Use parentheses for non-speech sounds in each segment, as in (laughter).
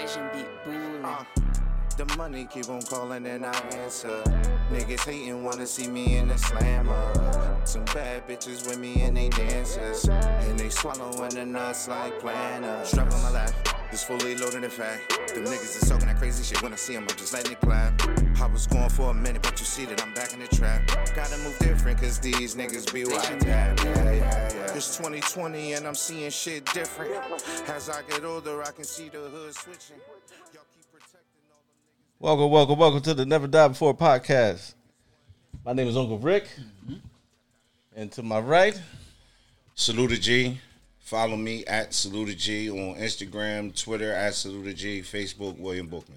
Vision be boolin'. Uh, the money keep on calling and I answer. Niggas hating wanna see me in the slammer. Some bad bitches with me and they dancers. And they swallowing the nuts like planners. Struggle on my lap, it's fully loaded in fact. Them niggas is talking that crazy shit. When I see them, I'm just letting it clap. I was going for a minute, but you see that I'm back in the trap. Gotta move different, cause these niggas be white. Yeah, yeah, yeah, yeah. It's 2020 and I'm seeing shit different. As I get older, I can see the hood switching. Y'all keep protecting all them niggas. Welcome, welcome, welcome to the Never Die Before podcast. My name is Uncle Rick. Mm-hmm. And to my right, Salute a G. Follow me at Salute a G on Instagram, Twitter at Salute a G, Facebook William Bookman.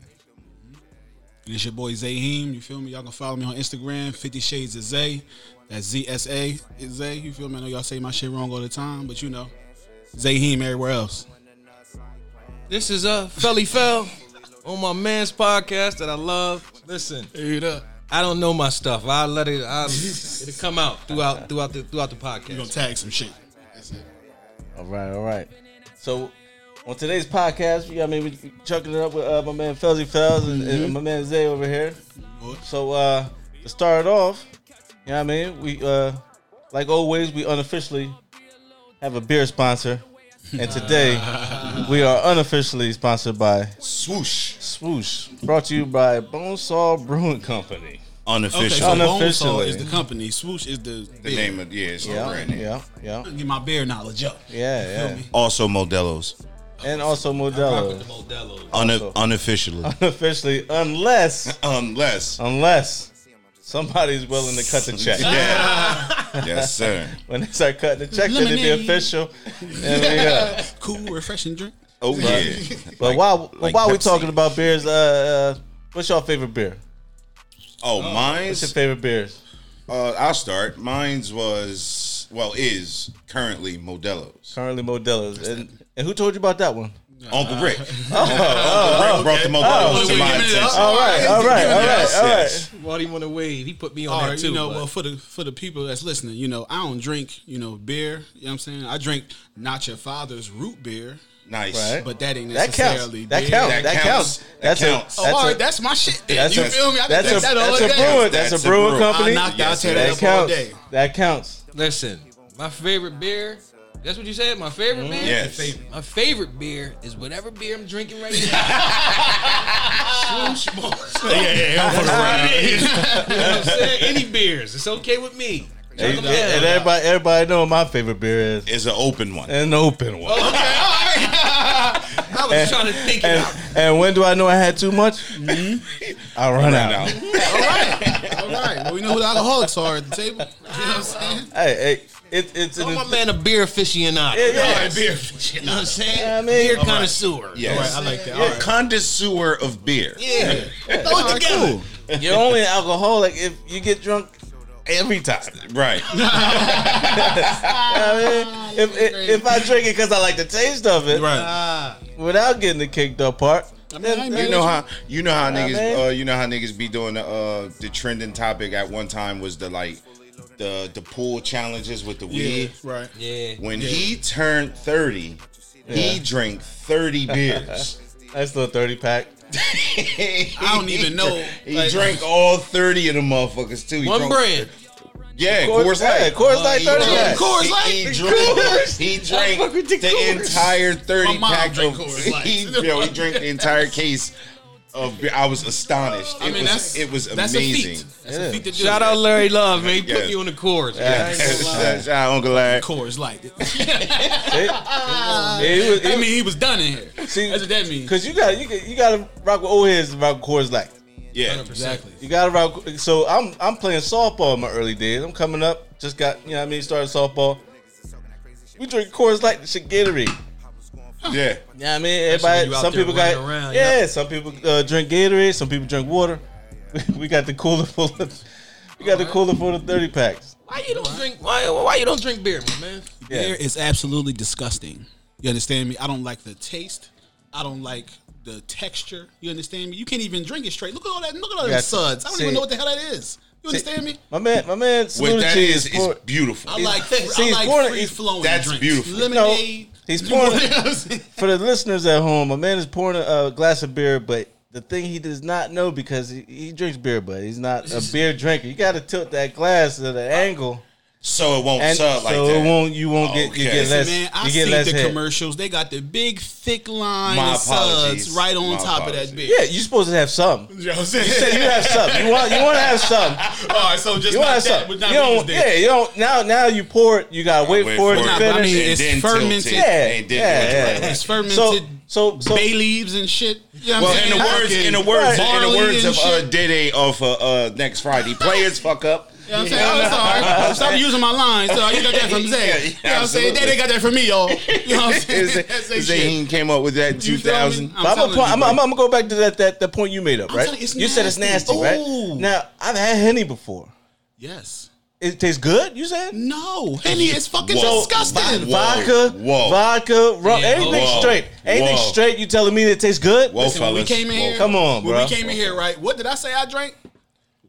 And it's your boy Zayheem. You feel me? Y'all can follow me on Instagram, 50 Shades of Zay. That's Z S A. It's Zay. You feel me? I know y'all say my shit wrong all the time, but you know. Zayheem everywhere else. This is a Felly Fell on my man's podcast that I love. Listen, Hey, up. I don't know my stuff. I let it. I, (laughs) it'll come out throughout throughout the throughout the podcast. You gonna podcast. tag some shit. All right, all right. So on today's podcast, we got me we chucking it up with uh, my man Fellzy Fells and, and my man Zay over here. So uh to start it off, you know what I mean? We uh like always we unofficially have a beer sponsor. And today (laughs) we are unofficially sponsored by Swoosh. Swoosh, brought to you by Bonesaw Brewing Company. Okay, Unofficial. so Bonesaw Unofficially. is the company. Swoosh is the, the beer. name of, yeah, it's Yeah, brand name. yeah, yeah, Get my beer knowledge up. yeah, yeah. Also Modelo's. And also Rock Modelo. with Modelo. Una- unofficially. (laughs) Unofficially, unless (laughs) Unless. unless somebody's willing to cut the check. (laughs) Yeah. yes, sir. When they start cutting the check, then it be official. And we, uh, Cool, refreshing drink. Oh, yeah. but while like while we Pepsi. talking about beers, uh, uh, what's your favorite beer? Oh, mine's What's your favorite beers? Uh, I'll start. Mine's was, well, is currently Modelo's. Currently Modelo's. And and who told you about that one? Uncle Rick. (laughs) Uncle Rick brought the Modelo's to wait, my give attention. up. All right, all right, all right, Yes, all yes. right. Why do you want to wave? He put me on All that right, too. you know, but- well, for the for the people that's listening, you know, I don't drink, you know, beer. You know what I'm saying? I drink not your father's root beer, Nice. Right. but that ain't That counts. necessarily That counts. That That counts. counts. That That's counts. a. Oh, That's a, that's my shit. Then. That's you a, feel me? I that's can a, take that that's a day. brewing. That's, That's a a brewing brewer. company. I knocked Yes, out tear that that up all counts. day. That counts. Listen, my favorite beer. That's what you said. My favorite mm-hmm. beer. Yes. My favorite beer is whatever beer I'm drinking right now. (laughs) Swoosh Bones. Yeah, yeah, yeah. I'm fucking (laughs) around. You know what I'm saying? (laughs) Any beers, it's okay with me. And, and everybody, everybody know what my favorite beer is. Is an open one. An open one. Oh, I was trying to think it And, out. and when do I know I had too much? (laughs) I run out. Now, All right. Well, we know who the alcoholics are at the table. You know what I'm saying? Hey, hey, it, it's Oh, an, my man, a beer aficionado. Yeah, yeah. All right, beer aficionado. You know what I'm saying? Yeah, I mean- beer All right. connoisseur. yes. All right, I like that. You're a right. connoisseur of beer. Yeah. Throw it together. cool. You're only an alcoholic if you get drunk every time. Right. (laughs) I mean, if, if, if I drink it because I like the taste of it, Right. without getting the kicked up part, I mean, then, I You know how you know how man. niggas uh, you know how niggas be doing the uh, the trending topic at one time was the like the the pool challenges with the Yeah, weed. right. Yeah. When he turned thirty, he drank thirty beers. (laughs) That's the 30 pack. (laughs) I don't even know. He like- drank all thirty of them motherfuckers too. He One drunk- brand. Yeah, Coors- Coors Light. Coors Light He 30 drank- pack. Coors he- Light. He, The drank. Coors. He drank the the Coors. entire thirty pack of. Coors Light. He, (laughs) yo, he drank the entire case of. beer. I was astonished. It I mean, was. that's it was that's amazing. A feat. That's Yeah. a feat to do. Shout out Larry Love, man. He put Yes. you on the Coors. (laughs) Shout out Uncle Larry. Coors like See? (laughs) Yeah, he was- I mean, he was done in here. See, That's what that means. Cause you got you got you got to rock with old heads and rock with Coors Light. Yeah. Exactly. You got to rock. So I'm I'm playing softball in my early days. I'm coming up. Just got you know what I mean started softball. We drink Coors Light. The shit Gatorade. Yeah. Yeah, I mean, everybody. Some people got around, yeah. yep. Some people uh, drink Gatorade. Some people drink water. (laughs) we got the cooler full of. We got the cooler full of thirty packs. Why you don't drink? Why why you don't drink beer, my man? Yeah. Beer is absolutely disgusting. You understand me? I don't like the taste. I don't like the texture. You understand me? You can't even drink it straight. Look at all that. Look at all Yeah, them suds. I don't see- even know what the hell that is. You understand me? My man, my man, What that is, is is is beautiful. I like see, I like free flowing That's drinks. beautiful. Lemonade, He's (laughs) pouring (laughs) (laughs) for the listeners at home. A man is pouring a, a glass of beer, but the thing he does not know because he, he drinks beer, but he's not a beer drinker. You got to tilt that glass at an angle, So it won't and sub like so that. it won't. You won't get. You Okay. get Listen, less. man, I you get see less the head. commercials. They got the big thick line My of suds apologies. right on My top apologies. of that beer. Yeah, you're supposed to have some. (laughs) You know what I'm saying? You said you have some. You want. You want to have some. (laughs) All right, so just You want have some. You don't. Yeah, you don't. Now, now you pour it. You gotta wait, Wait for it to it. Nah, but I mean, it's And then fermented. it. yeah, yeah, yeah. right. It's fermented So, so, so. bay leaves and shit. You know what I'm Well, in the words, in the words, in the words of uh, shit. Diddy off uh, uh, next Friday, players fuck up. You know what I'm saying? Oh, it's all right. Stop using my lines. So you got that from (laughs) Zay. Yeah, you know what I'm saying? absolutely. They, they got that from me, y'all. You know what I'm saying? That's their shit. Came up with that in You feel me? 2000. I'm I'm, gonna, point- you, I'm. I'm, I'm gonna go back to that that, that point you made up, right? you, you said it's nasty, nasty. right? Ooh. Now I've had henny before. Yes. It tastes good. You said No, Henny is fucking Whoa. disgusting. Whoa. vodka, Whoa. vodka, rum, Yeah, anything whoa. straight, anything Whoa. straight. You telling me that it tastes good? Whoa, Listen, when we came in Whoa. here, Come on, when bro. we came in here, right? What did I say I drank?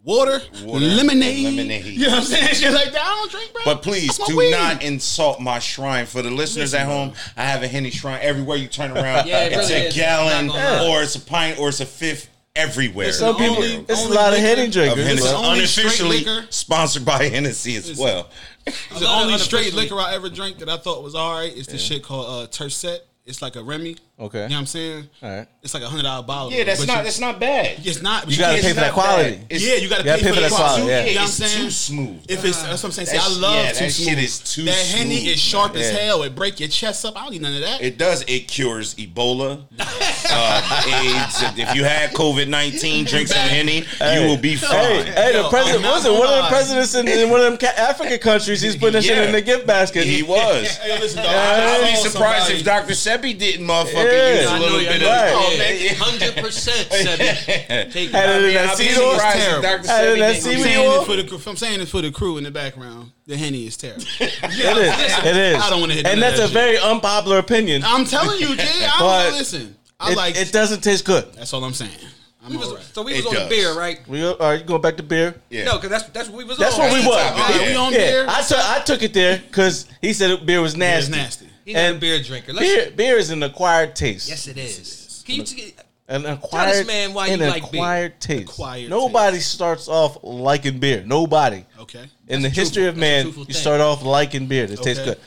Water, Water, lemonade. lemonade. You know what I'm saying? (laughs) Shit like that. I don't drink, bro. But please do weed. not insult my shrine. For the listeners at home, I have a Henny shrine everywhere you turn around. (laughs) Yeah, it it's really a is. gallon, Not or it's a pint, or it's a fifth everywhere. Some people, only- it's only a lot of liquor henny drinkers. Hennessy, Listen, bro. unofficially liquor. sponsored by (laughs) Hennessy as Listen. well. the only straight liquor I ever drank that I thought was all right is this shit called uh, Tercet. It's like a Remy. Okay. You know what I'm saying? All right. It's like a hundred dollar bottle. Yeah, that's But not you- that's not bad. It's not. but You gotta pay for that quality. yeah, you gotta You gotta pay, for that quality, quality. yeah. You know what I'm It's saying? too smooth. If it's that's what I'm saying. See, That I love yeah, too that smooth. shit is too That henny is sharp as Yeah. hell. It break your chest up. I don't need none of that. It does. It cures Ebola, uh, AIDS. If you had COVID nineteen, (laughs) drink some Henny, you will be fine. hey, the Yo, president I'm not was it one of the presidents in, in one of them African countries? He's putting that shit in the gift basket. He (laughs) was. Hey, listen, dog, I I'd be surprised if Dr. Sebi didn't motherfucking Yeah. use a I little know, I bit know. Of it. man, hundred percent, (laughs) Sebi. Take Had it in it. that I'd be seed oil? Terrible. Had it in that didn't I'm oil? saying, it for the, crew- I'm saying it for the crew in the background. The henny is terrible. (laughs) It is. It is. I don't wanna hit And none of that's a that very unpopular opinion. I'm telling you, Jay. I (laughs) But don't. Listen, I it, like. it doesn't taste good. that's all I'm saying. I'm We was- all right. So we was It on does. the beer, right? We go, all right, you going back to beer? Yeah. No, because that's that's what we was That's on. what we the was. topic, yeah. we on Yeah, beer. I took I took it there because he said beer was It's nasty. nasty. He's not a and beer drinker. Let's, Beer, beer is an acquired taste. Yes, it is. Can you t- An acquired man why you like beer. acquired taste. Acquired Nobody starts off liking beer. Nobody. Okay. In the history of truthful. That's man, you start off liking beer. This tastes good.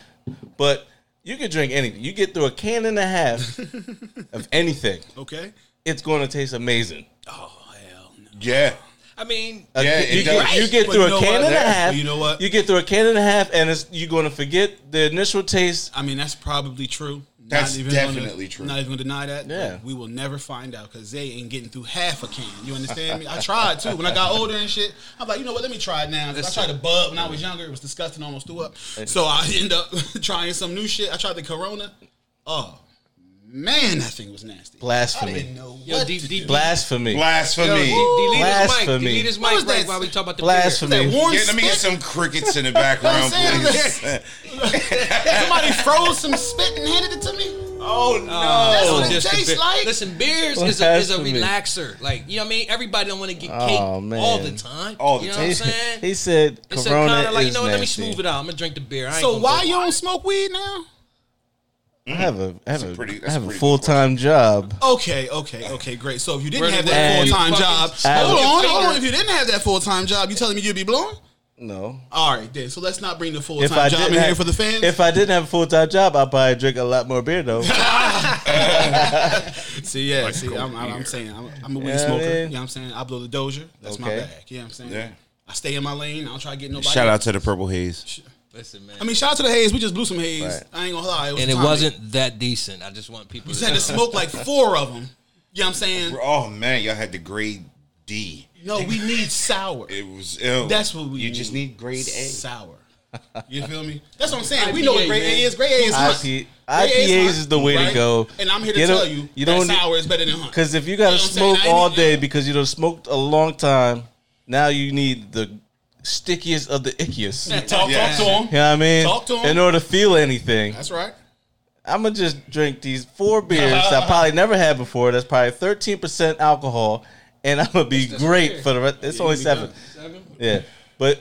But you can drink anything. You get through a can and a half (laughs) of anything. Okay. It's going to taste amazing. Oh hell no. Yeah. I mean, uh, Yeah, ca- you, get, you get But through you a can what? and a That- half. you know what? You get through a can and a half, and it's, you're going to forget the initial taste. I mean, that's probably true. That's gonna- definitely true. Not even gonna deny that. Yeah. we will never find out because they ain't getting through half a can. You understand me? I tried too. When I got older and shit, I'm like, you know what? Let me try it now. I tried the bud when I was younger. It was disgusting. Almost threw up. So I (laughs) end up (laughs) trying some new shit. I tried the Corona. Oh man, that thing was nasty. I Blasphemy. didn't know yo, what D- to D- do. Blasphemy. Blasphemy. delete his mic. Blasphemy. Delete his What mic was right that? while we talk about the Blasphemy. That warm Yeah, let me get some crickets in the (laughs) background, saying? please. (laughs) Somebody froze some spit and handed it to me. oh beer. no! That's Oh, what it just the tastes beer. like. Listen, beers is a, is a Blasphemy. relaxer. Like you know what I mean. Everybody don't want to get Oh, cake man. all the time. All the you know time. what I'm saying? He said It's a Corona kind of like you is know. what, Let me nasty. smooth it out. I'm gonna drink the beer. I ain't So gonna why go- you don't smoke weed now? Mm. I have a I have a a, pretty- I have a full time job. Okay, okay, okay, great. So if you didn't Where have the- that And- full time fucking- job, I- hold on, hold (laughs) on. If you didn't have that full time job, you telling me you'd be blowing? No. All right, then. So let's not bring the full If I time job didn't in here for the fans. if I didn't have a full time job, I'd probably drink a lot more beer though. (laughs) see, yeah, see, I'm, I'm, I'm saying I'm, I'm a weed Yeah, smoker. man. You know what I'm saying? I blow the Doja. That's my Okay. bag. You know what I'm saying? Yeah. I stay in my lane. I don't try to get nobody. Shout out to the Purple Haze. Listen, man. I mean, shout out to the Haze. We just blew some Haze. Right. I ain't gonna lie. It was and it tonic. wasn't that decent. I just want people We to just had to smoke like four of them. You know what I'm saying? Oh man, y'all had the grade D. No, we need sour. It was. Ew. That's what we You just need grade A. Sour. You feel me? That's what I'm saying. we know what IPA, grade A is. Grade A is hot. IP, Grade A IPAs hot, is the way to go. And I'm here to Get tell a- you, you that don't sour is better than hunt. Because if you got to You know what I'm saying? smoke all need- day because you done smoked a long time, now you need the stickiest of the ickiest. You Talk, Yeah. talk to him. know what I mean? Talk to 'em. In order to feel anything, That's right. I'm gonna just drink these four beers that I (laughs) probably never had before. That's probably 13% alcohol, and I'm gonna be great for the rest. It's only seven. Seven? Yeah, but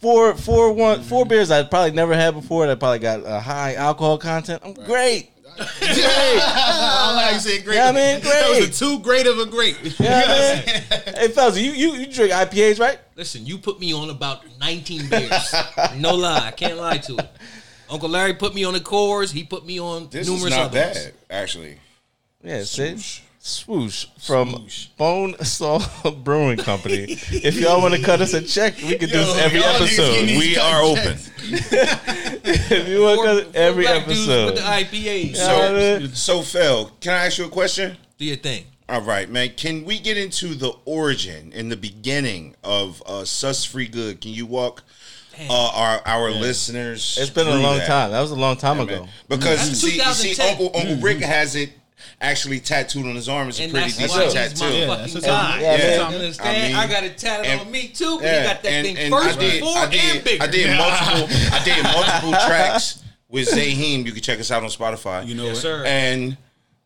four, four, one, four beers I'd probably never had before that probably got a high alcohol content. I'm great. (laughs) I like you said great. Yeah, I mean, That was great. a too great of a great. Yeah, man. (laughs) hey, fellas, you, you you drink IPAs, right? Listen, you put me on about 19 beers. no lie, I can't lie to it. Uncle Larry put me on the Coors. He put me on This numerous is not other ones. bad, actually. Yeah, see? Swoosh from Bone Saw (laughs) Brewing Company. if y'all want to cut us a check, we could do this every episode. We are checks. open. (laughs) if you want to cut every episode. with the IPAs. Yeah. I mean- So, so Phil, can I ask you a question? Do your thing. All right, man. Can we get into the origin and the beginning of uh, Sus Free Good? Can you walk uh, our our listeners? It's been a long that? time. That was a long time Yeah, ago. man. Because That's see, see, 2010. Uncle Uncle Rick has it actually tattooed on his arm. is a And pretty that's decent tattoo. my Yeah, that's what's guy. up. Yeah, you understand? I mean- I, got it tatted and- on me too. 'cause Yeah, he got that and- thing and first, I did, before, I did, and bigger. I did multiple. (laughs) I did multiple tracks with Zaheem. You can check us out on Spotify. You know Yes, what? sir. and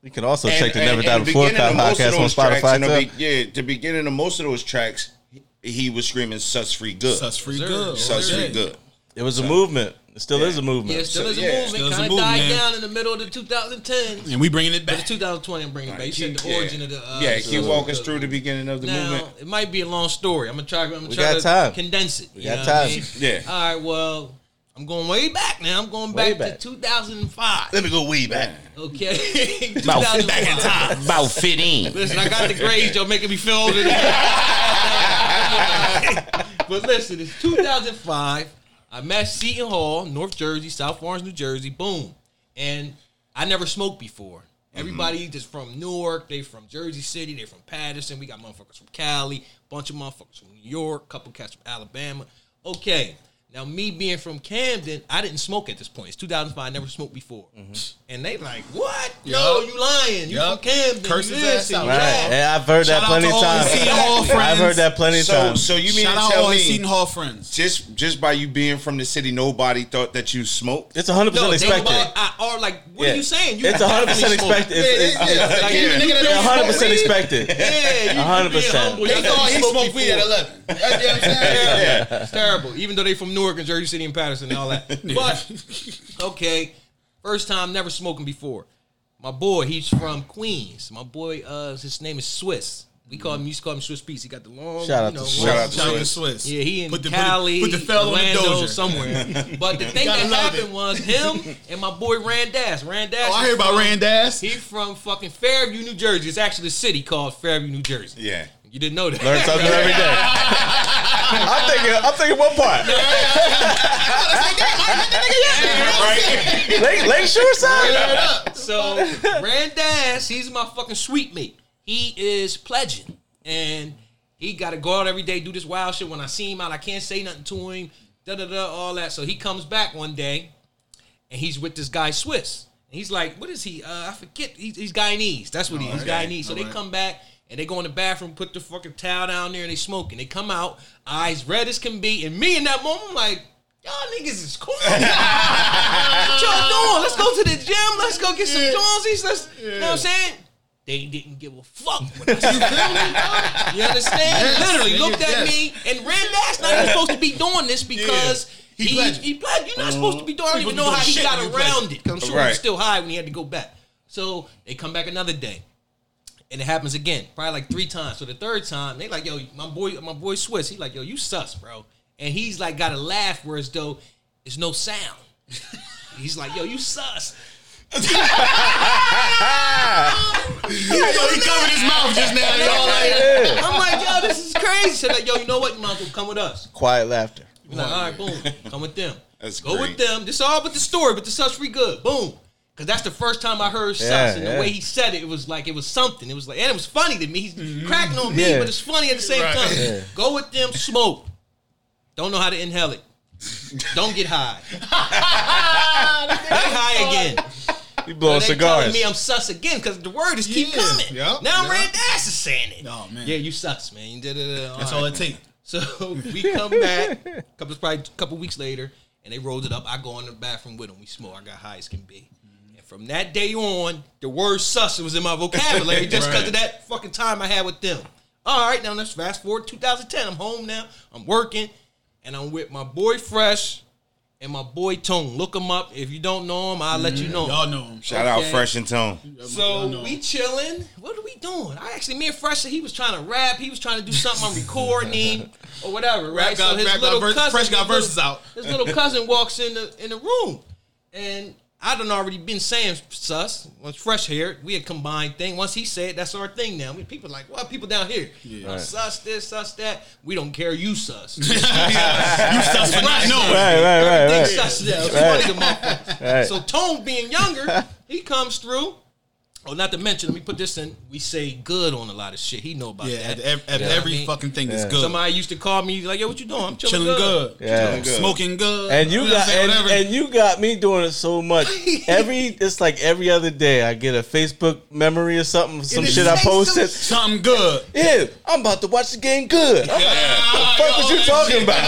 You can also and, check the and- Never and Die the Before beginning of most of podcast on those tracks, Spotify the too. be- yeah, the beginning of most of those tracks, he- he was screaming "Sus Free Good." Sus free good. Sus Free Good. It was a movement. It still is a movement. Yeah, it still So, is a yeah, movement. still Kind of died man. down in the middle of the 2010s. And we bringing it But back. the 2020 I'm bringing it back. You said the Yeah. origin of the. Uh, yeah, the can you Sus walk Free us Good. through the beginning of the Now movement? it might be a long story. I'm gonna try. I'm gonna We try got to time. condense it. We got know what I time. mean? Yeah. All right. Well, I'm going way back now. I'm going back, back. to 2005. Let me go way back. Okay. (laughs) (laughs) About 2005. About fifteen. Listen, I got the grades. Y'all making me feel older. Than (laughs) but listen, it's 2005. I'm at Seton Hall, North Jersey, South Orange, New Jersey. Boom, and I never smoked before. Mm-hmm. Everybody just from Newark. They from Jersey City. They from Paterson. We got motherfuckers from Cali. Bunch of motherfuckers from New York. Couple cats from Alabama. Okay. Now, me being from Camden, I didn't smoke at this point. It's 2005. I never smoked before. Mm-hmm. And they like, what? No, you lying. You Yup. from Camden. Curse you his this ass and out. Right. Yeah, I've heard that Shout out plenty of times. I've heard that plenty of So, times. so you mean Shout to out tell all the me Seton Hall friends. just just by you being from the city, nobody thought that you smoked? it's 100 No, percent they expected. about, I, or like, what Yeah. are you saying? You It's 100 percent expected. smoke. It's, it's, Yeah, Like, yeah. you- Nigga you that been don't 100 percent expected. Yeah, you 100%. They You thought he smoked smoked weed at 11. You know what I'm saying? (laughs) Yeah, it's terrible. Even though they from Newark and Jersey City and Paterson and all that. (laughs) But okay, first time never smoking before. My boy, he's from Queens. My boy, uh, his name is Swiss. We call him. We used to call him Swiss Beats. He got the long. Shout out you to Swiss. Shout out to Shout out to Swiss. Swiss. Yeah, he in Put the- put the- Cali, put the fell on the dozer. somewhere. (laughs) But the thing that happened it. was him and my boy Randass. Randass. Oh, I hear about from- Rand Ass. He from fucking Fairview, New Jersey. It's actually a city called Fairview, New Jersey. Yeah. You didn't know that. Learn something every day. I'm thinking. I'm thinking. What part? Lake, Lakeshore side. So Randass, he's my fucking sweet mate. He is pledging, and he got to go out every day do this wild shit. When I see him out, I can't say nothing to him. Da da da, all that. So he comes back one day, and he's with this guy Swiss. And he's like, "What is he? Uh, I forget. He's, he's Guyanese. That's what he is. He's Guyanese." So they Alright. come back. And they go in the bathroom, put the fucking towel down there, and they smoking. They come out, eyes red as can be. And me in that moment, I'm like, y'all niggas is cool. (laughs) what y'all doing? Let's go to the gym. Let's go get some Johnsies. Let's, you know what I'm saying? They didn't give a fuck. What I said. you (laughs) understand? Yes, Literally looked at yes. me, and Randass not even supposed to be doing this because He he he, pledged. he pledged. You're not supposed to be doing. I don't even know how he got around pledge. it. I'm sure he was still high when he had to go back. So they come back another day and it happens again, probably like three times. So the third time, they like, yo, my boy, my boy Swiss, he like, yo, you sus, bro. And he's like, got to laugh where as though there's no sound. (laughs) he's like, yo, you sus. (laughs) Yo, he covered his mouth just now. Y'all like, (laughs) I'm like, yo, this is crazy. So like, yo, you know what? You might as well come with us. Quiet laughter. We're like, all right, boom, come with them. That's Go great. with them. This all but the story, but the sus free good. Boom. Cause that's the first time I heard sus, Yeah, and yeah. the way he said it, it was like it was something. It was like, and it was funny to me. He's mm-hmm. cracking on me, Yeah. but it's funny at the same Right. time. Yeah. Go with them, smoke. Don't know how to inhale it. Don't get high. (laughs) get high again. (laughs) You blowing they cigars. telling me I'm sus again because the word is keep coming. Yup, Now yup. Randass is saying it. Oh, man. Yeah, you sus, man. Uh, that's All all right. it takes. So we come back, couple probably a couple weeks later, and they rolled it up. I go in the bathroom with him. We smoke. I got high as can be. And from that day on, the word sus was in my vocabulary just because of that fucking time I had with them. All right, now let's fast forward 2010. I'm home now. I'm working. and I'm with my boy Fresh and my boy Tone. Look him up. If you don't know him, I'll let you mm-hmm. know. Y'all know him. Shout out Fresh and Tone. So we chilling. What are we doing? I actually, me and Fresh, he was trying to rap. He was trying to do something on recording or whatever. Right? Rap got- his rap got little verse- cousin, Fresh got his little- verses out. His little cousin walks in the in the room, and I done already been saying sus. Once Fresh here, we a combined thing. Once he said, that's our thing now. I mean, people like, what? People down here, Yeah. sus this, sus that. We don't care. You sus. (laughs) (laughs) you sus for not knowing. Right, right, right, right. sus to. Right. Funny the motherfuckers. Right. So Tone being younger, he comes through. Oh, not to mention, let me put this in. We say good on a lot of shit. He know about Yeah, that. at, ev- at You know every I mean? fucking thing is Yeah. good. Somebody used to call me like, "Yo, what you doing? I'm chilling, Chilling good." good. Yeah. good. Smoking good. And you got and, and you got me doing it so much. (laughs) Every it's like every other day I get a Facebook memory or something, some shit I say posted. Something good. Yeah, I'm about to watch the game. Good. I'm like, what the fuck was you (laughs) talking about?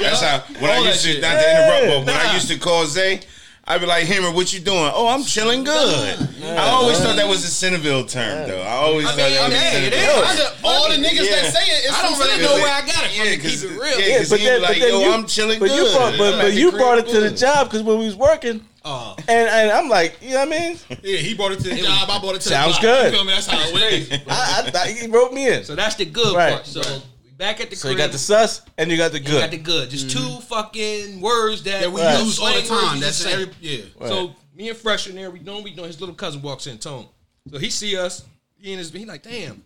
That's how when I used that to shit. not to interrupt, but when Yeah. I used to call Zay, I'd be like, "Hammer, what you doing?" Oh, I'm chilling good. I always thought that was a Centerville term, though. I always I thought mean, that was hey, a it Centerville. is. All the niggas Yeah. that say it, it's I don't really know where I got it from. Yeah, to 'cause- keep it real. yeah, Yeah, 'cause but he then, be like, but then "Yo, you, I'm chilling but you good." brought, but, I'm but you brought it to the job because when we was working, Oh. and and I'm like, you know what I mean? Yeah, he brought it to the job. I brought it to Sounds the block. good. You feel me? That's how it is. (laughs) I, I thought he wrote me in. So that's the good Right, part. So we back at the So crib. you got the sus and you got the good. you got the good. Just two mm-hmm. fucking words that That we Right. use all the time. That's just say. every yeah. So me and Fresh in there, we know we know his little cousin walks in, Tone. So he see us, he and his he like, damn,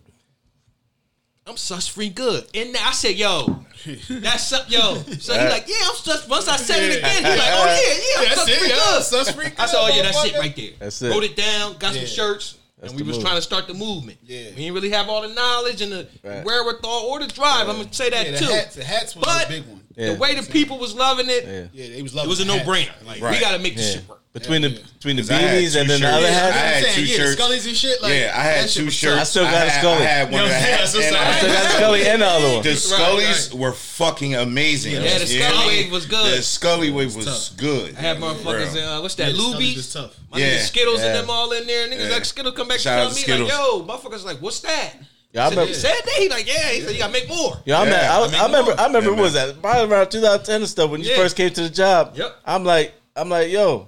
I'm sus free good. And I said, yo, (laughs) that's up, yo. So he like, yeah, I'm sus. Once I said it again, he like, oh yeah, yeah, I'm That's sus it. free good. sus free I said, oh yeah, good, that's it right there. That's it. Wrote it down, got some shirts. That's and we was move. trying to start the movement. Yeah. We didn't really have all the knowledge and the Right. wherewithal or the drive. I'm gonna say that Yeah, the too. hats, the hats was But a big one. Yeah. the way the people was loving it, Yeah. Yeah, they was it loving was a no brainer. Like we gotta make this shit work. Between the between the 'Cause I had beanies and then the shirts. other I hat. had I'm saying, two yeah, shirts. the Scullies and shit. Like, Yeah, I had two shirts. I still got a had, Scully. I had one of the Yeah, hats. that's what's and up. I So had- that's Scully and the other one. The Scullies were fucking amazing. Yeah, the Scully what I mean? wave was good. The Scully wave was tough. good. I had Real. motherfuckers. Uh, what's that? Yeah, Scully's Luby. tough. My Yeah. niggas Skittles Yeah. and them all in there. Niggas Yeah. like Skittles come back Shout and to tell me like, yo, motherfuckers like, what's that? Yeah, I Said, remember. he said that. He like, yeah. He said you gotta make more. Yeah, I, Yeah, mean, I, I was- mean, I remember. come I remember. Yeah, what was that? Probably around 2010 and stuff when you Yeah. first came to the job. Yep. I'm like, I'm like, yo,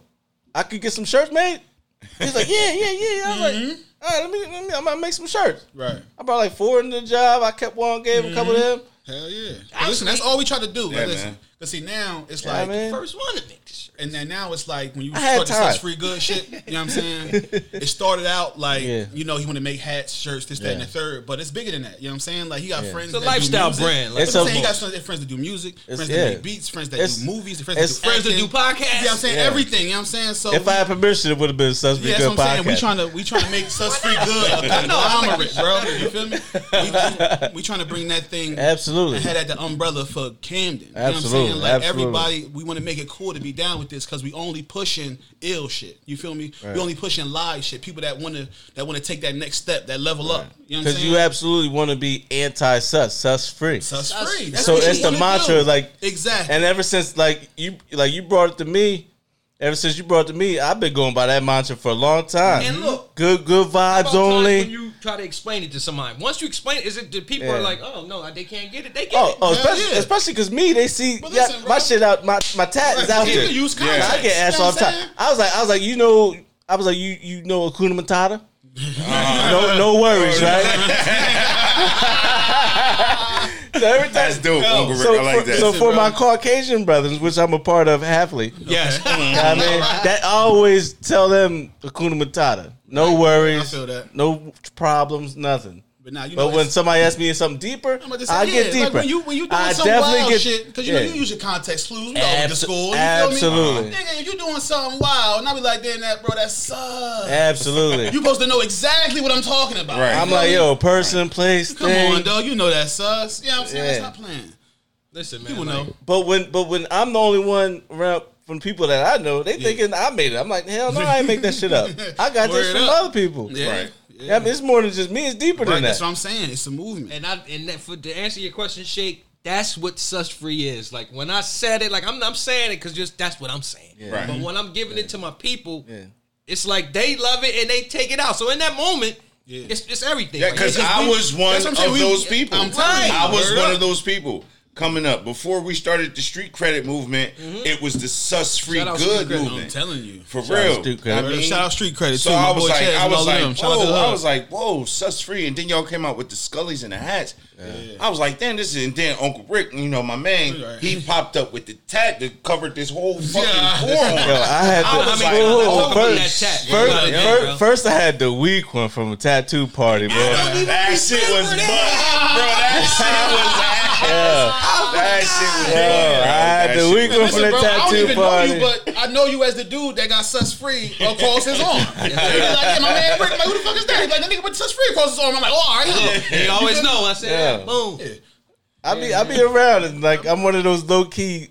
I could get some shirts made. He's like, yeah, yeah, yeah. I'm like, Mm-hmm. all right, let me, let me, I'm gonna make some shirts. Right. I brought like four into the job. I kept one, gave a couple to him. Hell yeah. But listen, that's all we try to do. Yeah, But listen, man. cause see now it's Yeah, like, man. First one to make this shit. and then now it's like when you I start the time. free good shit. You know what I'm (laughs) saying? it started out like Yeah. you know he want to make hats, shirts, this, that, and the third. But it's bigger than that. You know what I'm saying? Like he got Yeah. friends. It's a that do lifestyle music. brand. Like, It's I'm a- saying. He got friends, friends that do music, It's- friends yeah. that make beats, friends that It's- do movies, friends that do Friends that do podcasts. You know what I'm saying? Yeah. Everything. You know what I'm saying? So If we- I had permission, it would have been such a yeah, good that's what I'm saying. We trying to we trying to make (laughs) sus free good a conglomerate, bro. You feel me? We, we, we trying to bring that thing Absolutely. And had at the umbrella for Camden. You know what I'm Absolutely, saying? Like absolutely. everybody, we want to make it cool to be down with this because we only pushing ill shit. You feel me? Right. We only pushing live shit. People that want to that want to take that next step, that level up. You know what I'm Because saying? you absolutely want to be anti-sus, sus free. Sus Sus- free. That's So it's the mantra, do. like- exactly. And ever since like you like you brought it to me, ever since you brought it to me, I've been going by that mantra for a long time. And look, good good vibes only. When you try to explain it to somebody, once you explain it, is it the people Yeah. are like, oh no, they can't get it. They get Oh, it. oh, Hell especially yeah. because me, they see But yeah, my shit out, my my tat is out there. use Yeah. I get asked all the time. I was like, I was like, you know, I was like, you you know Akuna Matata? (laughs) no no worries, right? (laughs) so every time, That's dope, Uncle Rick. so I like for, that. so for my Caucasian brothers, which I'm a part of halfly, Yes. I mean, mm-hmm. that I always tell them Akuna Matata. No worries, I feel that. no problems, nothing. But now you know But when somebody asks me something deeper, I'm about say, I yeah, get deeper. Like when you when you doing I some definitely wild get- shit, because you yeah. know you use your context clues. We all went to Abso- school. You absolutely. feel me? Nigga, if you doing something wild, and I be like, damn that, bro, that sucks. Absolutely. You supposed to know exactly what I'm talking about. Right. I'm like, yo, person, place, come thing. on, dog. You know that sus. You know what I'm saying? Yeah. Stop playing. Listen, man. People like, know. But when but when I'm the only one around from people that I know, they thinking I made it. I'm like, hell no, I ain't make that shit up. I got (laughs) this from up. other people. Yeah. Right. Yeah, I mean, it's more than just me. It's deeper Right, than that. that's what I'm saying. It's a movement. And I and that, for to answer your question, Shake, that's what sus free is. Like when I said it, like I'm I'm saying it because just that's what I'm saying. Right. But when I'm giving it to my people, Yeah. it's like they love it and they take it out. So in that moment, Yeah. it's it's everything. Yeah, because it's just I we- was one of saying. We- those people. I'm telling you. I was one up. of those people. Coming up before we started the street credit movement. Mm-hmm. It was the sus free good Street Credit. I'm telling you. For Shout out real. Street Credit. I mean, Shout out Street Credit so too. I was like, Chaz I was like, of them. Shout out to whoa, I was like, whoa, sus free, and then y'all came out with the Scullies and the hats. I was like, damn, this is, and then Uncle Rick, you know, my man, Right. he popped up with the tag that covered this whole fucking Yeah. (laughs) forum. Yo, I had I the like, mean, Whoa, talk about first, first, Yeah, yeah, first, first I had the weak one from a tattoo party, bro. That shit was butt, bro. That shit was ass. That shit was Yo, butt, bro. I had the shit weak was from the bro, I don't tattoo even know party. you, but I know you as the dude that got sus free across his arm. He's like, yeah, my man Rick, I'm like, who the fuck is that? He's like, that nigga put sus free across his arm. I'm like, oh, all right. look. You always know. I said, Yeah. boom. I be I be around and like I'm one of those low key.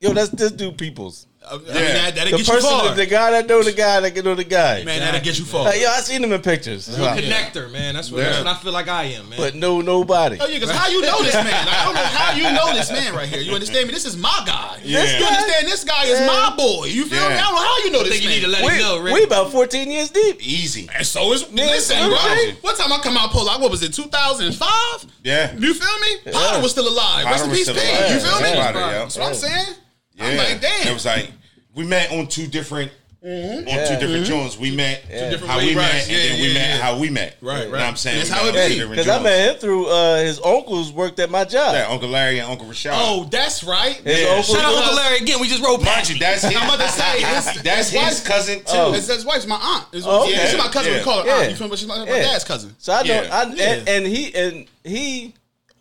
Yo, that's this dude people's. I mean, that, that'll The get you person, far. the guy that know the guy that can know the guy. Man, that'll get you far. Like, yo, I seen him in pictures, You a connector, man. That's what, that's what I feel like I am, man. but no nobody. Oh, yeah, because how you know this man? Like, I don't know how you know this man right here. You understand me? This is my guy. Yeah. You understand? This guy is Yeah. my boy. You feel me? I don't know how you know I this think you man. need to let We, him know, Rick. we about 14 years deep. Easy. And so is listen, so bro. is What time I come out pull out? What was it? 2005? Yeah. You feel me? Potter was still alive. Rest in Potter was peace, still You feel me? Yeah, yeah. That's what I'm saying. Yeah. I'm like, damn. It was like we met on two different on Yeah. two different joints. We met different how we met, Right. and Yeah, then we yeah, met how we met. Right, You know right. what I'm saying? That's We how met it be. Because I met him through uh, his uncles worked at my job. Yeah, Uncle Larry and Uncle Rashad. Oh, that's right. His Yeah. Shout out worked- Uncle Larry again. We just rolled mind you, you. that's (laughs) his. I'm about to say, his- that's his his cousin too. Oh. His, his wife's my aunt. It's, Oh, okay. yeah, she's my cousin. Yeah. We call her aunt. You feel me? But she's my, my dad's cousin. So I know, Yeah. I, and, and he and he,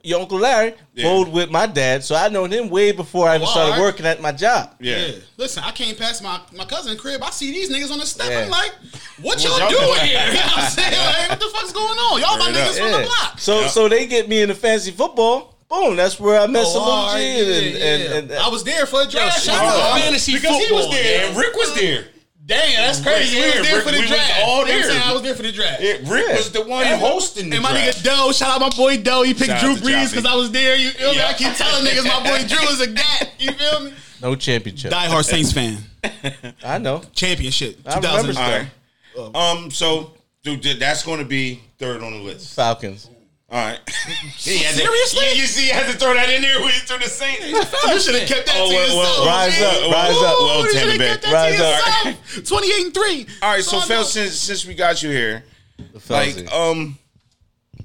your uncle Larry, Yeah. rolled with my dad. So I known him way before I even started alright. working at my job. yeah. Yeah. Listen, I came past my, my cousin's crib. I see these niggas on the step. Yeah. I'm like, what y'all y'all doing? doing (laughs) here? (laughs) You know what I'm saying? Like, what the fuck's going on? Y'all my Straight up. niggas from the block. So Yeah. so they get me into fancy football. Boom, that's where I met Oh, Salute all right, G yeah, and, yeah. and, and, I was there for a draft. shout Shout out out. to fantasy because he was football, there. And Rick was there. Damn, that's crazy. We Rick was there Rick- for the we draft. all You know what I'm there. saying? I was there for the draft. Yeah, Rick was the one And- hosting the And my draft. nigga Doe, shout out my boy Doe. He picked Shout Drew out Brees because I was there. You feel me? I keep telling niggas my boy Drew is a gat. You feel me? no championship. Die Hard Saints fan. (laughs) I know. Championship. I remember 2000. All right. Um. So, dude, that's going to be third on the list. Falcons. All right. (laughs) He had to- Seriously? you, you see, he had to throw that in there with through the Saints. You should have kept that Oh, to well, yourself. well, Rise man. up, rise up. Well, you Tampa shoulda Bay. kept that Rise to up. yourself. 28 and 3. All right. So, Oh, Phil, since since we got you here, like, um,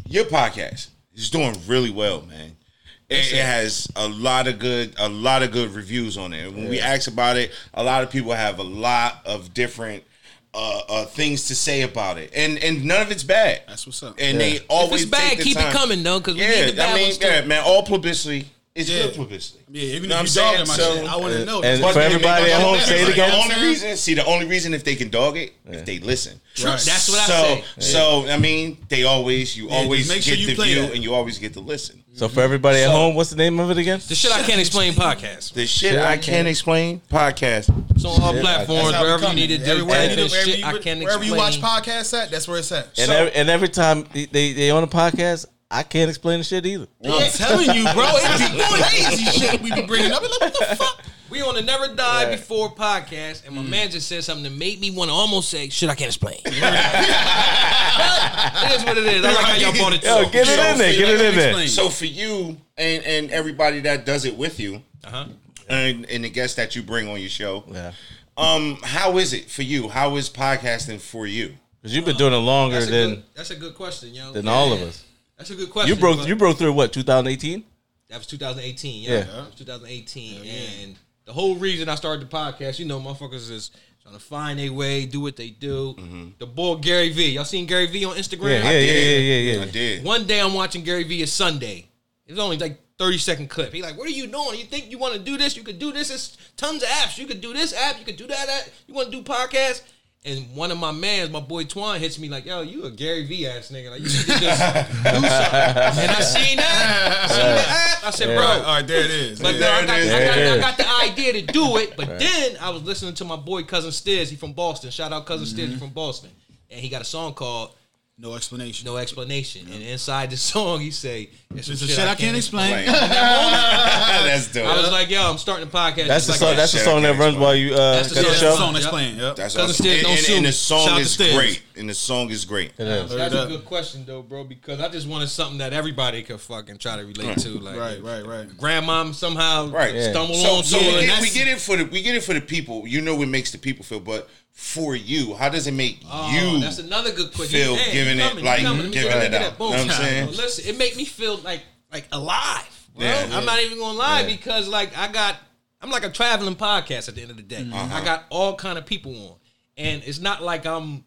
your podcast is doing really well, man. It, it has a lot of good, a lot of good reviews on it. When we ask about it, a lot of people have a lot of different uh, uh, things to say about it, and and none of it's bad. That's what's up. And Yeah. they If always it's bad, take the keep it coming, though, because yeah, need the I mean, yeah, man, all publicity is Yeah. good publicity. Yeah, even You know if you I'm dogging my saying? shit, So- I want to know. and But for they- they everybody at home, that. say it again. The you know what only reason, see, the only reason if they can dog it, if they listen. Right. That's what I so, say. so I mean, they always, you Yeah, always make get sure you the view, that. and you always get to listen. So for everybody at So- home, what's the name of it again? The shit I can't explain podcast. The shit Shit I I can't can't- explain podcast. It's on all Shit, platforms, That's how we wherever you need to do. Everywhere, you, in do- wherever, you, I can't wherever you watch explain. podcasts at, that's where it's at. And every, time they, they they on a podcast, I can't explain the shit either. I'm telling you, bro, it be (laughs) crazy shit we be bringing up. Like, what the (laughs) fuck? We on the Never Die Yeah. Before podcast, and my man just said something that made me want to almost say, "Shit, I can't explain." (laughs) it is what it is. I like how y'all bought it. Yo, too. get it in there, get it in there. So for you and and everybody that does it with you, Uh-huh. and and the guests that you bring on your show, Yeah, um, how is it for you? How is podcasting for you? because you've been doing it longer That's than good, that's a good question, yo. than Yeah. all of us. That's a good question. You broke you broke through what 2018? That was 2018. Yeah, Yeah. That was 2018, and the whole reason I started the podcast, you know, motherfuckers is trying to find a way, do what they do. Mm-hmm. The boy Gary Vee. Y'all seen Gary Vee on Instagram? Yeah, yeah, yeah, yeah, yeah, yeah. I did. One day I'm watching Gary Vee. It's Sunday. It was only like 30 second clip. He like, what are you doing? You think you want to do this? You could do this. There's tons of apps. You could do this app. You could do that app. You want to do podcasts? And one of my mans, my boy Twan, hits me like, yo, you a Gary Vee ass nigga. Like, you need to just (laughs) do something. And I seen that. I seen the app. I said, Yeah. bro. All right, there it is. But Yeah. then I got, I, got, I got the idea to do it. But then I was listening to my boy Cousin Stizz. He from Boston. Shout out Cousin Stizz. He from Boston. And he got a song called No explanation. no explanation. And inside the song, he say, "It's some It's a shit I can't explain. (laughs) That's dope. I was like, "Yo, I'm starting the podcast." That's the like song. that. That's the Shit, song that can't runs while you uh, That's the got the song- show. that's the song that's Yep. playing. Yep. That's Cousin awesome. Stizz And, don't and, sue and me. the song Shout out is to great. And the song is great. It is. That's up. a good question though, bro, because I just wanted something that everybody could fucking try to relate to. Like, Right, right, right. grandmom somehow Right. Yeah. stumbled So, on so to we, it. get, we get it for the we get it for the people. You know what makes the people feel, but for you, how does it make Oh, you? that's another good question. feel Hey, giving you it, coming, like, coming. Giving get- it let me out. Know what I'm saying? Well, Listen, it make me feel like like alive. Bro. Yeah. I'm not even gonna lie Yeah. because like I got I'm like a traveling podcast at the end of the day. Uh-huh. I got all kind of people on, and it's not like I'm.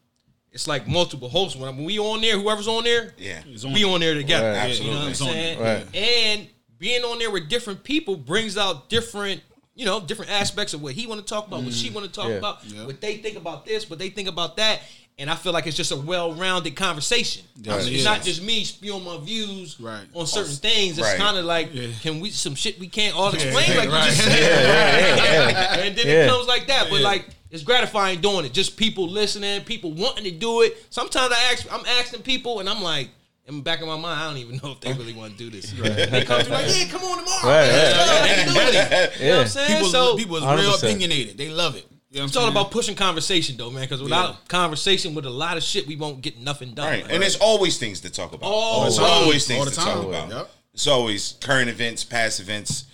It's like multiple hosts. When, when we on there, whoever's on there, yeah. on. we on there together. Right. You know what I'm saying? Right. And being on there with different people brings out different, you know, different aspects of what he want to talk about, what she mm. want to talk Yeah. about, Yeah. what they think about this, what they think about that. And I feel like it's just a well-rounded conversation. Right. It's Yeah. not just me spewing my views Right. on certain things. It's Right. kind of like, Yeah. can we some shit we can't all explain? (laughs) Yeah, like right. you just said. Yeah, yeah, yeah. (laughs) and then Yeah. it comes like that. But Yeah. like it's gratifying doing it. Just people listening, people wanting to do it. Sometimes I ask, I'm asking people, and I'm like, in the back of my mind, I don't even know if they really want to do this. (laughs) They come through like, yeah, come on tomorrow. Right, man. right. Let's go. They can do it. You know what I'm saying? People, so people is real 100%. opinionated. They love it. You know it's I'm all about pushing conversation, though, man. Because without conversation, with a lot of shit, we won't get nothing done. Right. Like, And there's always things to talk about. Always. There's always All things the to talk about. Yep. It's always current events, past events,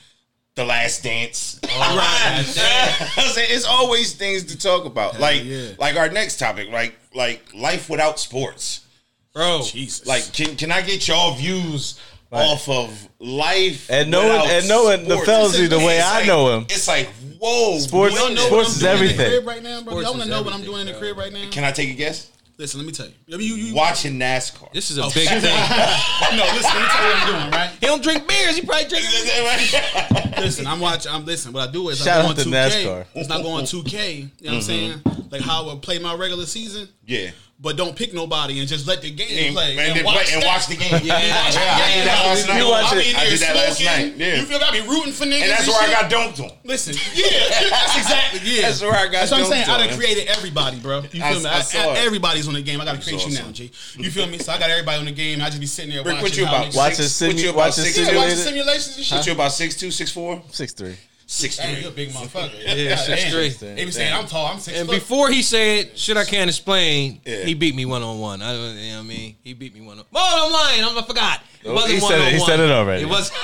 the last dance. (laughs) right. (laughs) It's always things to talk about. like yeah. like our next topic, like like life without sports. Bro. Jesus. Like can can I get y'all views off of life And knowing- and knowing the sports? The way I like- know him. It's like whoa, Sports- Y'all know sports what I'm is everything. in the crib right now, bro. Y'all want to know what I'm everything, doing in the crib right now? Can I take a guess? Listen, let me tell you. I mean, you, you Watching NASCAR. This is a Oh, big thing. (laughs) no, listen, let me tell you what I'm doing, right? He don't drink beers. He probably drinks. Listen, I'm watching. I'm listen. What I do is Shout I go out on to 2K. NASCAR. It's not going 2K. You know what I'm mm-hmm. saying? Like how I would play my regular season, yeah. but don't pick nobody and just let the game And, play and, then watch play- and watch the game. (laughs) Yeah, watch Yeah, I the did game. that last night. You watch I'm it- in I did that last night. Yeah. You feel me? I be rooting for niggas. And that's where I got dunked on. Listen, yeah, that's exactly yeah. That's where I got That's what I'm saying. dunked I on. done created everybody, bro. You feel I- me? I I- saw I- it. everybody's on the game. I gotta It's create you now, awesome. G. You feel me? So I got everybody on the game. I just be sitting there Rick, watching. what you how about? niggas- Watching Six- what simu- you about, watching six- Yeah, simulated- watching simulations and shit. What you about six two, six four, Six three. Six Hey, three? you a big motherfucker. Yeah, six three. They be saying I'm tall. I'm six And foot. before he said, "Shit, I can't explain," Yeah. he beat me one on one. I don't, you know what I mean? He beat me one on. Oh, I'm lying. I'm, I forgot. It Oh, wasn't he one said it- he one. said it already. It was. (laughs)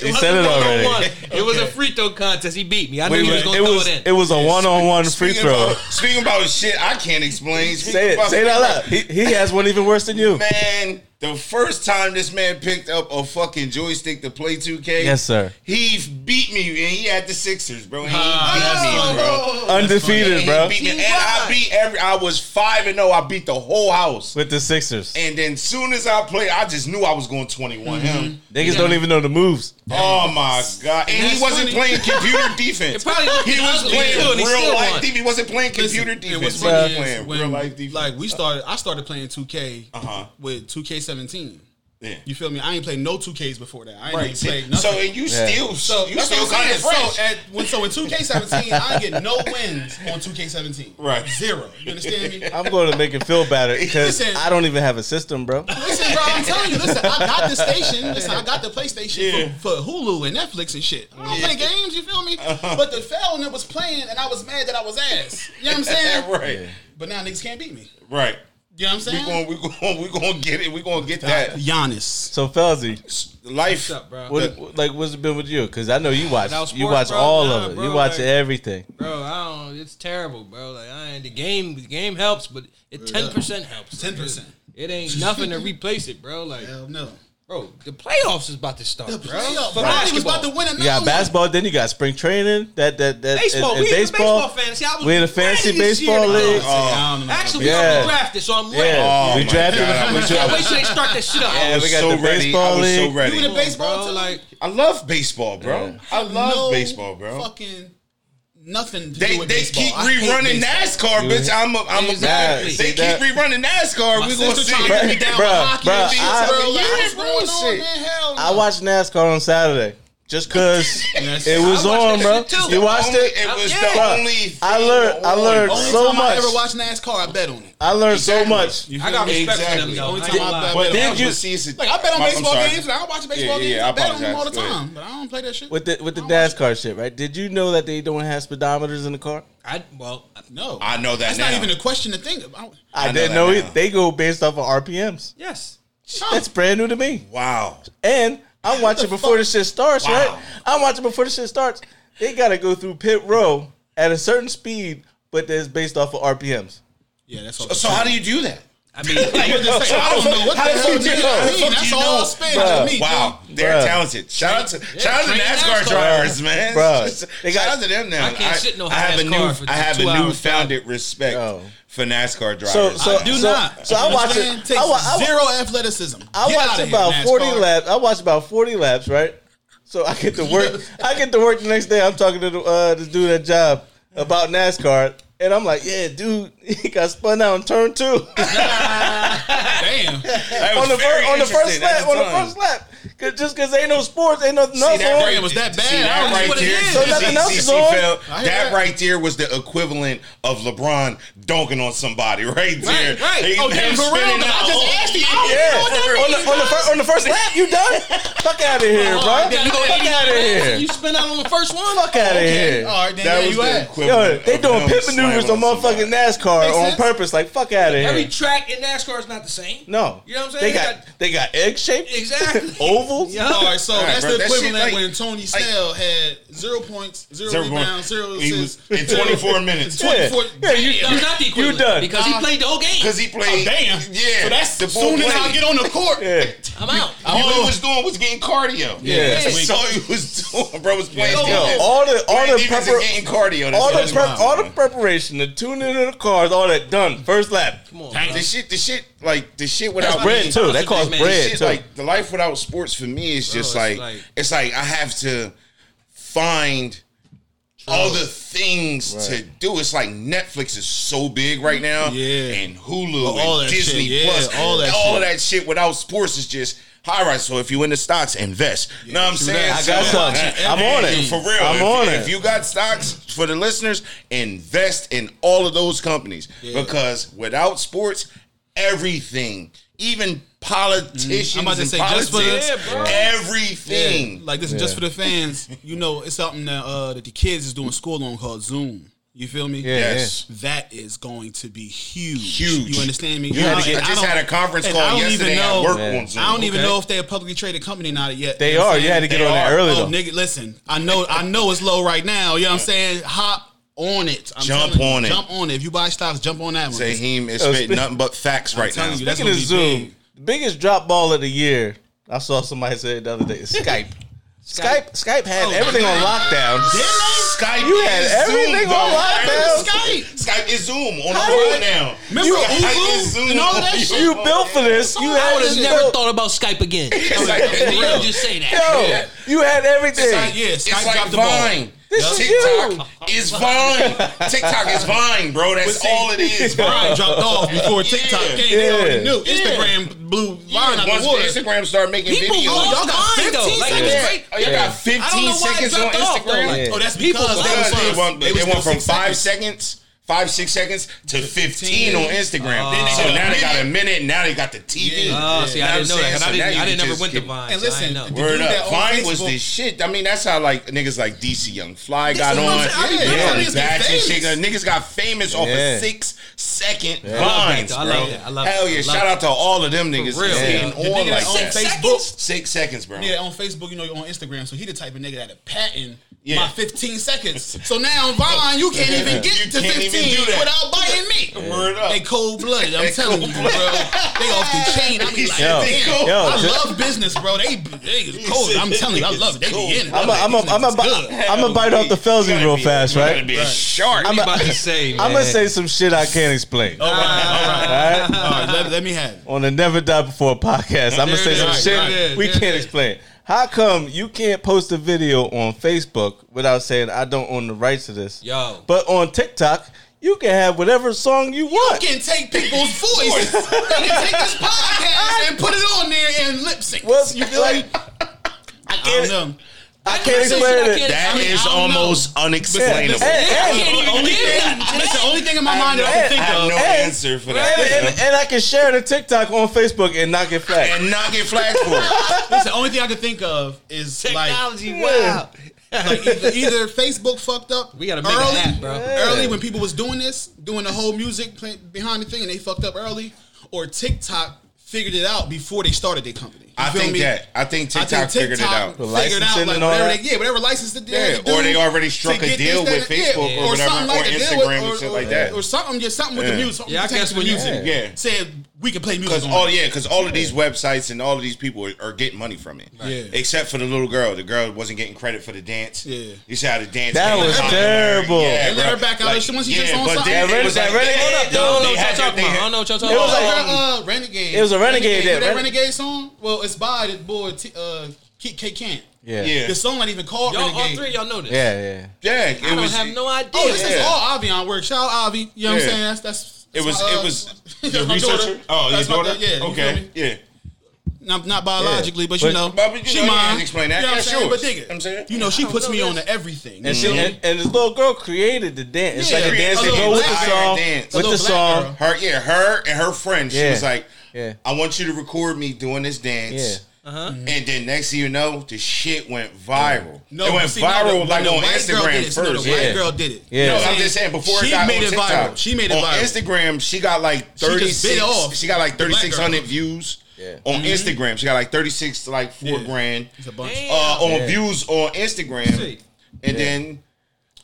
He said it already. It was a free throw contest. He beat me. I knew Wait, he was gonna it throw was it in. it was a one on one free throw. About, speaking about shit I can't explain. speaking Say it. about- Say it out loud. He, he has one even worse than you. Man, the first time this man picked up a fucking joystick to play 2K, Yes, sir. he beat me, and he had the Sixers, bro. He Ah, beat me, bro. Undefeated, bro. he beat me, and I beat every. I was five and zero. I beat the whole house. With the Sixers. And then soon as I played, I just knew I was going 21 him. Niggas don't even know the moves. Oh my god! And he wasn't funny. playing computer (laughs) defense. It probably looked he was playing too, real life won. defense. He wasn't playing computer Listen, defense. He was playing real life defense. like we started, I started playing 2K Uh-huh. with 2K17. yeah. You feel me? I ain't played no 2Ks before that. I ain't Right. even See, played so and you Yeah. still So you still what I'm kind of So at when so in 2K17, I get no wins on 2K17. Right. Zero. You understand me? I'm going to make it feel better (laughs) because I don't even have a system, bro. Listen, bro, I'm telling you, listen, I got the station. (laughs) Listen, I got the PlayStation Yeah. for, for Hulu and Netflix and shit. I don't play games, you feel me? Uh-huh. But the felon that was playing, and I was mad that I was ass. You know what I'm (laughs) saying? right. But now niggas can't beat me. Right. You know what I'm saying? We saying? going we're going we going to get it. We're going to get that Giannis. So Fellzy, life. What's up, bro? what, what- like what's it been with you? Because I know you watch Without you sports, watch bro, all nah, of it. bro, you watch like- everything. Bro, I don't. It's terrible, bro. Like I ain't the game. The game helps, but it ten percent helps. 10%. It ain't nothing to replace it, bro. Like, Hell no. Bro, the playoffs is about to start, The bro. playoff, For bro. Was basketball. about to win another You got one. basketball, then you got spring training. That that that baseball. and- and we in the baseball. baseball fantasy. I was We in a fantasy ready year baseball league. I don't. Oh. Actually, we Yeah. already drafted, so I'm ready. Yeah, Oh we my drafted. God. we Can't drafted wait till they start that shit up. Yeah, I we got so the ready. baseball I was so league. ready. You in the baseball bro, too? like I love baseball, bro. Yeah. I love No baseball, bro. Fucking nothing to They do with they baseball. keep I hate rerunning. NASCAR, bitch. I'm a, I'm a They See keep rerunning NASCAR. My We gonna see. trying to me down Bruh, with hockey bruh, and shit, I- bro. Like, Yeah, what's bro, going on, man? Hell no. I watched NASCAR on Saturday. Just because Yes. it was on, bro. too. You watched Only- it? It was Yeah. the Bruh, only. I learned- I on. learned Only so time much. I ever watched NASCAR, I bet on it. I learned so much. You I feel got me? respect for Exactly. them though. Only I time I bet- lie. But did you- See, Like I bet on I'm- I'm baseball sorry. games, and I don't watch baseball Yeah, yeah, games. I I bet on them all the Go time, but I don't play that shit. With the with the I don't NASCAR shit, right? Did you know that they don't have speedometers in the car? I well, No, I know that That's now. not even a question to think about. I, know didn't that know now. it. They go based off of RPMs. yes. That's brand new to me. Wow. And I'm watching before the shit starts, Wow. right? I'm watching before the shit starts. They gotta go through pit row at a certain speed, but that's based off of RPMs. Yeah, that's all. So how do you do that? I mean, (laughs) I was just saying, I don't know what the How the hell fuck nigga you I know? mean, That's you all know? spin Bruh. to me. Wow, G. they're Bruh. talented. Shout out to shout out to NASCAR NASCAR. drivers, man. Bruh. (laughs) They got- shout out to them now. I can't sit no I have a new car I have a newfounded respect Oh. For NASCAR drivers. So, so I do so, not. So I watch Man, it. takes I, wa- I, zero athleticism. I Get watch outta here, about forty laps. I watch about forty laps, right? So I get to work. (laughs) I get to work the next day. I'm talking to the, uh, this dude at job about NASCAR, and I'm like, "Yeah, dude, (laughs) he got spun out in turn two (laughs) Damn. On the very first on the first lap. On the first lap, Cause just because ain't no sports, ain't nothing else that on. right- It was that bad. See I that don't know right what it there? is. So nothing else See, is see, on. Phil, I hear that that. right there was the equivalent of LeBron dunking on somebody right there. right. He- Oh, damn, for real? spinning I out. just asked you. Yeah, on the, on the first on the first lap, you done? Fuck out of here, bro. You go Fuck out of here. You spin out on the first one. Fuck out of here. All right, then That was you the at. Yo, equivalent. they doing pit maneuvers on motherfucking somebody. NASCAR Makes on sense. purpose. Like fuck out of here. Every track in NASCAR is not the same. No, You know what I'm saying. They saying? got they got egg shaped Exactly. (laughs) ovals. Yeah. All right, so All right, that's bro, the that shit equivalent like- when Tony Snell had zero points, zero, Zero rebounds, point- zero assists. in 24 (laughs) minutes. Yeah. 24 Yeah, you- damn. No, not the equivalent. done. Because he played the whole game. Because he played. Oh, damn. Yeah. So that's the as soon as I get on the court. Yeah, I'm out. All he oh. was doing was getting cardio. Yeah. That's all he was (laughs) doing. Bro was playing Yo, defense. all the all Playing the defense prepar- and getting cardio. That's all the that's prep, wild, all the preparation, the tuning of the cars, all that done first lap. Come on. The shit, the shit, like the shit without That's bread me- too. That costs bread shit, too. like the life without sports for me is just it's like, like- it's like I have to find all the things to do. It's like Netflix is so big right now, Yeah. and Hulu Well, all and that Disney shit, yeah, Plus, all that all shit. that shit without sports is just. All right, so if you in the stocks, invest. You know what I'm saying? I got So, some. I'm on it. For real. I'm if, on if it. If you got stocks for the listeners, invest in all of those companies because without sports, everything, even politicians, Mm, I'm about to and say, just for the- politics, Yeah, everything. Like this is just for the fans. You know, it's something that uh, that the kids is doing school on called Zoom. You feel me? Yeah, Yes. That is going to be huge. Huge. You understand me? You had to get- I just don't- had a conference call I don't even yesterday know- at work Yeah. on Zoom. I don't even Okay. know if they're a publicly traded company not yet. They You know are. You had to get They on there are. early Oh, though. nigga, listen. I know. I know it's low right now. You know what I'm saying? Hop on it. I'm Jump telling you, on it. Jump on it. If you buy stocks, jump on that one. Zaheem is spitting spe- nothing but facts right now. you, that's Speaking of Zoom, big. the biggest drop ball of the year, I saw somebody say it the other day. is Skype. Skype. Skype had Oh, everything on lockdown. Skype You had Zoom, everything dog. on lockdown. Skype. Skype is Zoom on How the do phone you- now. Remember Skype Uvu is Zoom and all that shit? You built for this. You I would have never built. thought about Skype again. It's like, you just say that. Yo, you had everything. Skype, yeah, It's like dropped the ball. Vine. This is TikTok is Vine. TikTok is Vine, bro. That's see, all it is, bro. Vine dropped off before TikTok Yeah. came. They Yeah. already knew. Instagram blew Vine out Once the water. Instagram started making People videos, love y'all got Vine, though. 15 Like, seconds. it's great. Oh, y'all got I don't 15 know why it seconds on dropped off, though. Instagram? Like, Oh, that's People because love they They, was Vine. they went, they they went from six five seconds five, six seconds to 15 on Instagram. Uh, so now they got a minute. Now they got the TV. Yeah. Oh, see, I didn't know that. So I didn't, I didn't never went to Vine. And listen, so word up. Vine was the shit. I mean, that's how like niggas like DC Young Fly got on. Yeah, yeah. yeah. Niggas got famous off of six second vines, bro. Hell yeah! Shout out to all of them niggas. Real, yeah. on. Facebook, six seconds, bro. Yeah, on Facebook, you know, on Instagram. So he the type of nigga that a patent yeah. my 15 seconds. So now on Vine, you can't (laughs) even get to 15 did do that. without biting me. Word up. They cold blooded. I'm telling you, bro. They off the (laughs) chain. I be like, yo. Yo, I love business, bro. They they is cold. I'm telling you, I love it. They be in it. I'm gonna bite off the Fellzy real fast, right? Be a shark. I'm about to say. (laughs) I'm gonna say some shit I can't explain. All right, all right, all right. Let me have it on the Never Die Before podcast. I'm gonna say some shit we can't explain. How come you can't post a video on Facebook without saying I don't own the rights to this? Yo. But on TikTok, you can have whatever song you want. You can take people's voice (laughs) and take this podcast and put it on there and lip sync. Well, you feel like I can't. I I can't explain it. That I mean, is almost know. unexplainable. And, and, and, only that's the only thing in my mind that I can think I of. no answer for that. And, I can share the TikTok on Facebook and not get flagged. And not get flagged for it. It's the only thing I can think of is technology. Like, wow like either, either, Facebook fucked up. We gotta make early, an app, bro. Early when people was doing this, doing the whole music behind the thing, and they fucked up early, or TikTok figured it out before they started their company. You I think me? that I think TikTok, I think TikTok figured it out. Figured out like whatever they, yeah, whatever license they yeah, do, or they already struck a deal with Facebook yeah. or, or whatever, like or Instagram or, or, shit like that, or something, just something with yeah. the music. Yeah, I guess when you yeah. said we can play music. Because all yeah, because all of these websites and all of these people are, are getting money from it. Right. Yeah. Except for the little girl. The girl wasn't getting credit for the dance. Yeah. You see how the dance. That was terrible. Yeah, they let her back out like, once she yeah, just on but something. Yeah, was like, renegade. Hold up, though. They, they had their, they I don't know what y'all talking about. It was like uh, renegade. It was a renegade. renegade. That renegade song. Well, it's by the boy T, uh, K, K Camp. Yeah. yeah. The song not even called y'all, Renegade. All three y'all know this. Yeah, yeah. Yeah. I don't have no idea. Oh, this yeah. is all Avion work. Shout out Avi. You know yeah. what I'm saying? That's that's it was. Uh, it was your (laughs) researcher. Oh, daughter. Oh, that's daughter. Yeah. Okay. Yeah. Not, not biologically, yeah. but, you know, but, but you she know, mine. Explain that. You know yeah, sure. But dig it. I'm saying, you know, she puts know me on to everything. And, she, mm-hmm. and, and this little girl created the dance. Yeah, it's like a dance that go with the song. Dance. With the song, girl. her yeah, her and her friend. She was like, "I want you to record me doing this dance." Uh-huh. Mm-hmm. And then next thing you know, the shit went viral. No, it went see, viral no, like no, on Instagram first. No, the white yeah. girl did it. Yeah, no, I'm just saying before she it got made on it TikTok, viral. She made it on viral. Instagram. She got like thirty six. She, she got like thirty six hundred views. Yeah. On mm-hmm. Instagram, she got like thirty six like four yeah. grand. It's a bunch. Uh, on views on Instagram, and then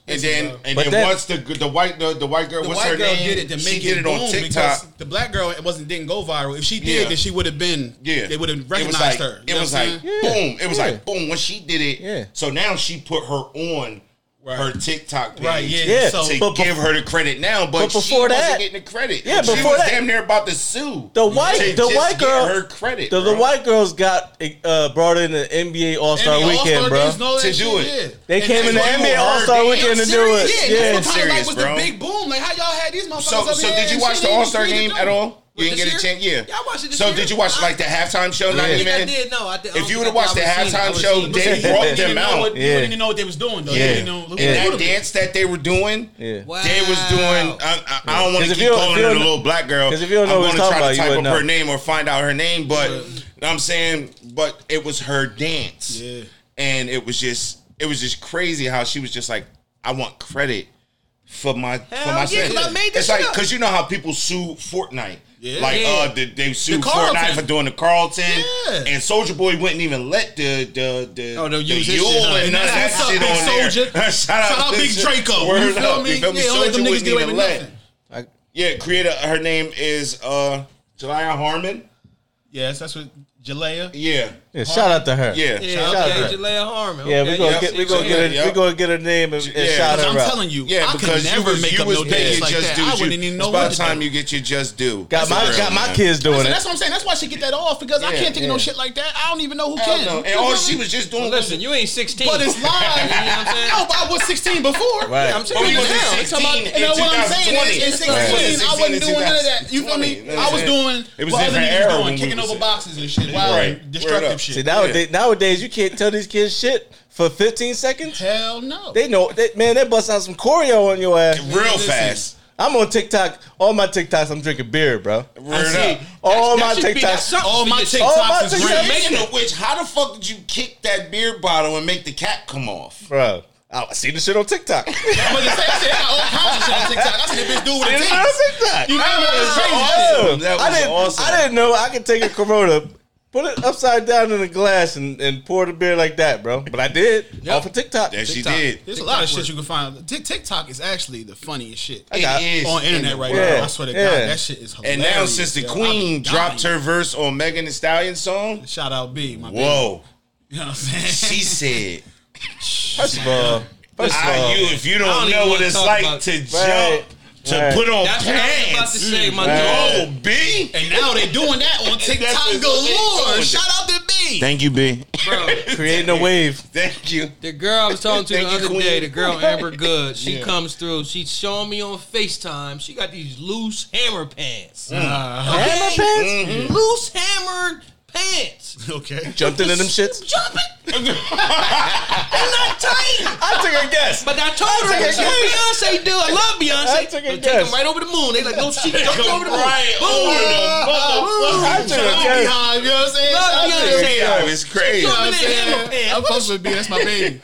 and then, and but then once the the white the, the white girl the what's white her girl name? Did it to make she did it, on TikTok. The black girl it wasn't didn't go viral. If she did, yeah. then she would have been yeah. They would have recognized it like, her. It was like boom. It was yeah. like boom when she did it. Yeah. So now she put her on Right. Her TikTok page, right? Yeah, yeah. So to but, give her the credit now, but, but before that, getting the credit. Yeah, she before was that, damn near about to sue the white the white girl. Her credit, the, the, white girls got uh, brought in the NBA All Star Weekend, bro. To do it, they and came in the NBA All Star Weekend to do it. Yeah, yeah. Serious, like was the big boom. Like how y'all had these motherfuckers. So, so did you watch the All Star game at all? You didn't get year? a chance, yeah. Y'all watched it So year? did you watch like the halftime show? Yeah. Not even. I did. No, I did. If you would have watched the halftime show, they brought them out. Yeah. You didn't know what they was doing though. Yeah. Know, and that dance that they were doing, yeah. they was doing. I, I, I don't want to keep calling her a little black girl. Because if you don't know, I'm going to try to type up her name or find out her name, but I'm saying, but it was her dance, and it was just, it was just crazy how she was just like, I want credit for my Hell for my yeah, I made this It's like because you know how people sue Fortnite. Yeah. Like uh, the, they sued the Fortnite for doing the Carlton, yeah. and Soulja Boy wouldn't even let the the the oh, no, use the Yule and none of that up, shit on there. (laughs) Shout out, Shout out Big Draco. You feel up. me? You feel me? Yeah, Soulja wouldn't even let. Like, yeah, creator. Her name is uh Jalaiah Harmon. Yes, that's what Jalaiah. Yeah, yeah, shout out to her. Yeah, yeah shout okay, out to her. Harmon. Yeah, okay, we gonna yep, get we gonna get a, yep. we gonna get her name and, and yeah, shout her I'm out. telling you, yeah, I because could never you was, make you was no paying like just that. due. I wouldn't even know. By the time you get your just due, got that's my girl, got man. my kids doing that's, it. That's what I'm saying. That's why she get that off because yeah, I can't take no shit like that. I don't even know who can. Know. And all she was just doing. Listen, you ain't 16, but it's (laughs) lying. (laughs) No, but I was 16 before. Right. I'm saying you know What I'm saying is, in 16, I wasn't doing none of that. You feel me? I was doing. It was different era. Kicking over boxes and shit. Wow. Destructive shit. See nowadays, yeah. nowadays you can't tell these kids shit for 15 seconds. Hell no. They know man. They bust out some choreo on your ass real fast. I'm on TikTok. All my TikToks, I'm drinking beer, bro. Word All my TikToks. All my TikToks all my is real. Making of which, how the fuck did you kick that beer bottle and make the cap come off, bro? I see the shit on TikTok. (laughs) I'm gonna say, I see all kinds of shit on TikTok. I see the bitch do what. TikTok. You know, I, was That was I didn't, awesome. I didn't know I could take a Corona put it upside down in a glass and, and pour the beer like that, bro. But I did yep. off of TikTok. Yeah, she did. There's TikTok a lot of shit work. you can find. TikTok is actually the funniest shit it is on internet right now. I swear to yeah. God, that shit is hilarious. And now since the yo, Queen dropped her verse on Megan Thee Stallion's song, shout out B, my whoa, baby. you know what I'm saying? She (laughs) said, first of all. First of all, you, if you don't, don't know what it's like to jump to Right. put on That's what I was about to say, my mm. Right. dog. Oh, B. And now they're doing that on (laughs) TikTok galore. Shout out to B. Thank you, B. Bro, (laughs) creating a wave. Thank you. the girl I was talking to the Thank you, other Queen. day, the girl Amber Good, she Yeah. comes through. She's showing me on FaceTime. She got these loose hammer pants. Uh-huh. Hammer pants? Mm-hmm. Loose hammered pants. Okay. Jumped into them shits. Jumping. (laughs) They're not tight. I took a guess. But I told her, took a that's what. Beyonce do. I love Beyonce. I took a But guess. Take them right over the moon. They like, no, she jumped over the moon. right over Boom. I took a guess. Behind, you know what I'm saying? Love Shout out to Beyonce. her. Yeah, it's crazy. You know what I'm Jumping in saying? I'm supposed to be. That's my baby.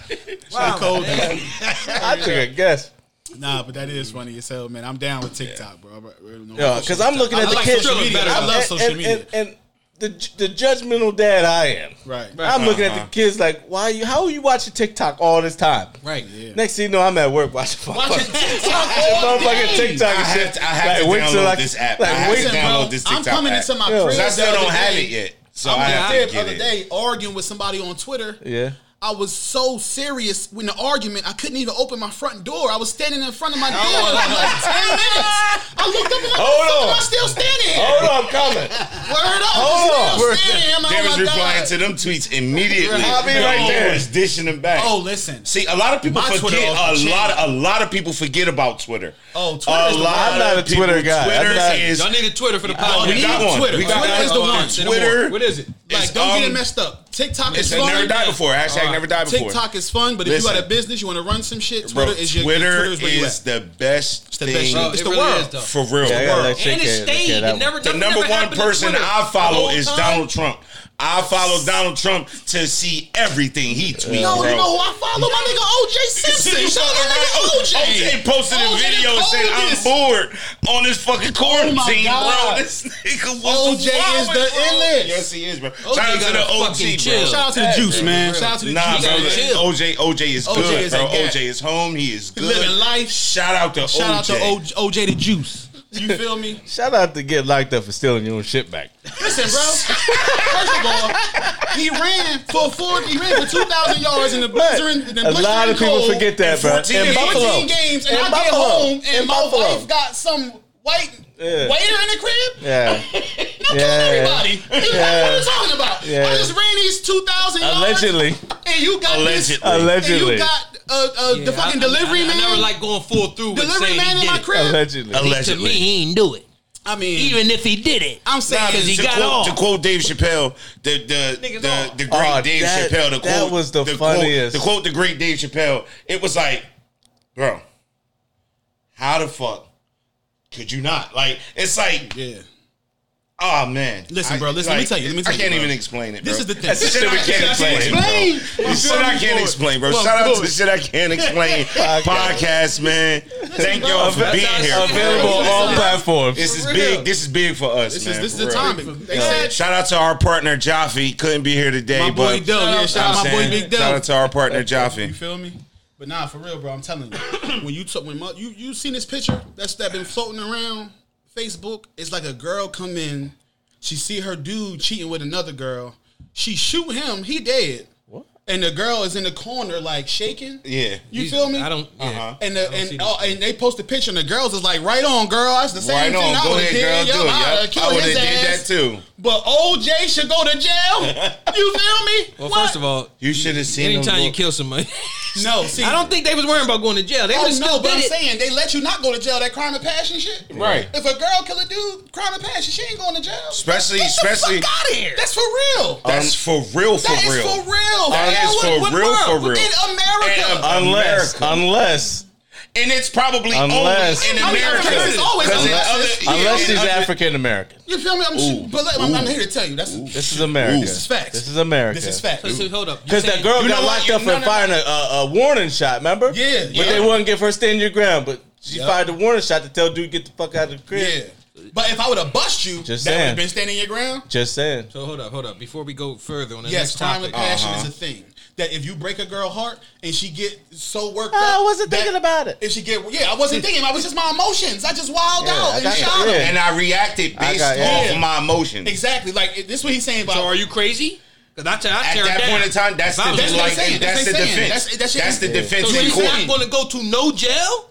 Wow, cold. I took a guess. Nah, but that is funny as hell, man. I'm down with TikTok, bro. I really don't Yeah, know because I'm looking I at the like kids. social media. better. I love social and, media. And, and the the judgmental dad I am. Right. I'm looking at Uh-huh. the kids like, why you? How are you watching TikTok all this time? Right. Next thing you know, I'm at work watching (laughs) Watching motherfucking TikTok all motherfucking day. TikTok I have to, I have to Like, wait till, download like- this app. like, I have wait to till- download Bro, this I'm coming app. into my Yeah. crib. I still don't have it yet. So I'm I in have the crib to the other it. day arguing with somebody on Twitter. Yeah. I was so serious in the argument, I couldn't even open my front door. I was standing in front of my door Oh. for like 10 minutes. I looked up and I'm like, Hold "Fuck, on. am I still standing here? Hold on, I'm coming. Word up. Hold I'm on. still standing here. I'm like, They oh was replying God. to them tweets immediately. I'll be right He there. was dishing them back. Oh, listen. See, a lot of people My Twitter forget. A chain. lot, a lot of people forget about Twitter. Oh, Twitter a the lot I'm not a of people- Twitter guy. Twitter I'm not- is. Y'all need a Twitter for the podcast. we we got need one. Twitter. We got Twitter one. is the one. say no more. Twitter. What is it? Like, don't get it um, messed up. TikTok It's is fun. never died before. Hashtag Alright. never died before. TikTok is fun, but if you got a business, you want to run some shit, Bro, Twitter is your Twitter Twitter is where you is at. the best the best thing. Bro, It's it the really world. is, though. for real. Yeah, I gotta And it it- stayed. It never, the number ever one person Twitter I follow is time. Donald Trump. I follow Donald Trump to see everything he tweets. No, bro. you know who I follow? My nigga OJ Simpson. (laughs) Shout out to nigga OJ. OJ posted a OJ video saying I'm bored on this fucking oh quarantine, bro. God. This nigga was OJ is the illest. Yes, he is, bro. OJ Shout out to the OG, fucking bro. chill. Shout out to the juice, man. Shout out to the Nah, juice. bro. OJ, OJ is OJ good, is bro. OJ is home. He is good. Living life. Shout out to OJ. Shout out to OJ. OJ, OJ the juice. You feel me? Shout out to get locked up for stealing your own shit back. Listen, bro. First of all, he ran for four. He ran for two thousand yards in the blizzard. In the a lot of people forget that, in bro. 14 In Buffalo, 14 games, and In I get home, and In my Buffalo. wife got some white Yeah. waiter in the crib. Yeah, (laughs) Now Yeah. everybody. You Yeah. What are you talking about? Yeah. I just ran these two thousand yards. allegedly, And you got this. Allegedly. And allegedly, you got uh, uh, the fucking I- delivery I, man. I never like going full through with delivery saying man he in my did crib. allegedly. it. To me, Allegedly. he ain't do it. I mean, Even if he did it. I'm saying Because he to got quote, off. To quote Dave Chappelle, the the Niggas the, the great Oh, Dave that- Chappelle, the that quote was the quote- funniest. the quote the great Dave Chappelle. It was like, bro, how the fuck could you not? Like, it's like, yeah. oh man. Listen, bro, listen, let me tell you, let me tell I can't bro. even explain it. This is the thing. That's the shit I can't explain. Explain. bro. This shit I can't explain, bro. Shout out to good. the shit I can't explain podcast, man. Thank y'all for being here. Available on all platforms. This is big. This is big for us, This man. is this is the real. timing. They Shout out to our partner Jaffe. Couldn't be here today, my boy but Doe. Yeah, shout out I'm my boy Big Doe. Shout out to our partner You feel me? But nah, for real, bro. I'm telling you, (coughs) when you took when mo- you you seen this picture that's that been floating around Facebook, it's like a girl come in, she see her dude cheating with another girl, she shoot him, he dead. What? And the girl is in the corner like shaking. Yeah. You feel me? I don't. Yeah. Uh-huh. And the, and oh, and they post a picture and the girls is like, right on, girl. That's the same Right thing. on. I Go would've ahead, did. girl. Do it. I Yep. would've I would have did that too. But OJ should go to jail. (laughs) you feel me? Well, What? first of all, You should have seen anytime him. you kill somebody, (laughs) no. See, I don't think they was worrying about going to jail. They Oh would no, still but I'm it. saying they let you not go to jail. That crime of passion shit. Right. If a girl kill a dude, crime of passion, she ain't going to jail. Especially- Get the especially- fuck out of here. That's for real. That's for real, for real. That is real. for real. That fam. is for what real, world? for real. In America. And, Unless, America. unless, And it's probably Unless- only in oh, I mean, America. it's always 'Cause in unless other- it's- yeah, unless in she's other- African American. you feel me? I'm, Ooh. but let, I'm, I'm Ooh. here to tell you. That's This is America. This is facts. This is America. this is fact. So, so hold up. You Because that girl You got know what? locked You- up for no, no, no. firing a, a, a warning shot, remember? Yeah, But yeah. they wouldn't give her stand your ground. But she Yep. fired the warning shot to tell dude get the fuck out of the crib. Yeah. But if I would have bust you, Just that would have been standing your ground. Just saying. So hold up, hold up. Before we go further on the Yes, next crime topic, of passion Uh-huh. is a thing. That if you break a girl heart and she get so worked I up, I wasn't thinking about it. If she get, yeah, I wasn't thinking. I was just my emotions. I just wild Yeah, out and got- shot him. yeah. And I reacted I based got- off yeah. my emotions. Exactly. Like this, is what he's saying about. so are you crazy? Because I At that down. point in time, that's If the was That's what like, I'm saying. that's, That's the what I'm defense. That's- that's That's, the defense So in you court. not going to go to no jail?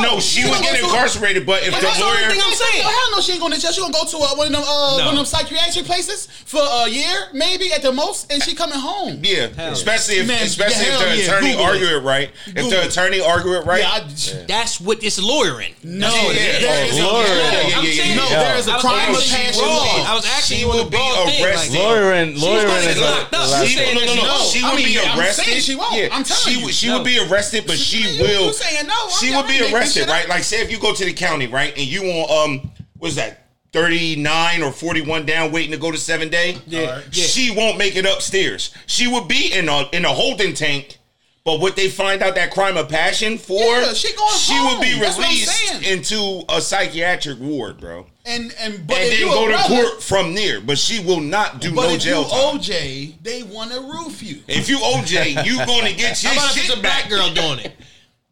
No, she would get incarcerated, but if But the that's the only lawyer, thing I'm saying. Hell no, she ain't going to jail. She gonna go to uh, one of them uh, No. one of them psychiatric places for a year, maybe at the most, and she coming home. yeah, especially if Man, especially hell if the yeah, attorney Google argue it. it right. If the it. attorney argue it right, Yeah, I, That's what it's lawyering. no, Yeah, there- there is a- lawyering. yeah, Yeah, I'm yeah, saying, yeah, No, there is a I was crime of passion. I was actually She you will a be broad thing. arrested. Like, Lawyering, She's lawyering is locked up. a- She's saying no, no, no, she no. knows. She I would be arrested. she won't. Yeah, I'm telling you. she would be arrested, but she will. you saying no, She would be making arrested, right? Like, say if you go to the county, right, and you want um, what's that? 39 or 41 down waiting to go to 7 day. Yeah, Alright. yeah. She won't make it upstairs. She would be in a in a holding tank. But what they find out that crime of passion for, Yeah, she going she would be home. That's what I'm released into a psychiatric ward, bro. And and but and if then go to brother- court from there. But she will not do But no if jail you time. OJ, they want to roof you. If you OJ, you gonna get (laughs) your How about if it's shit a black back. girl doing it?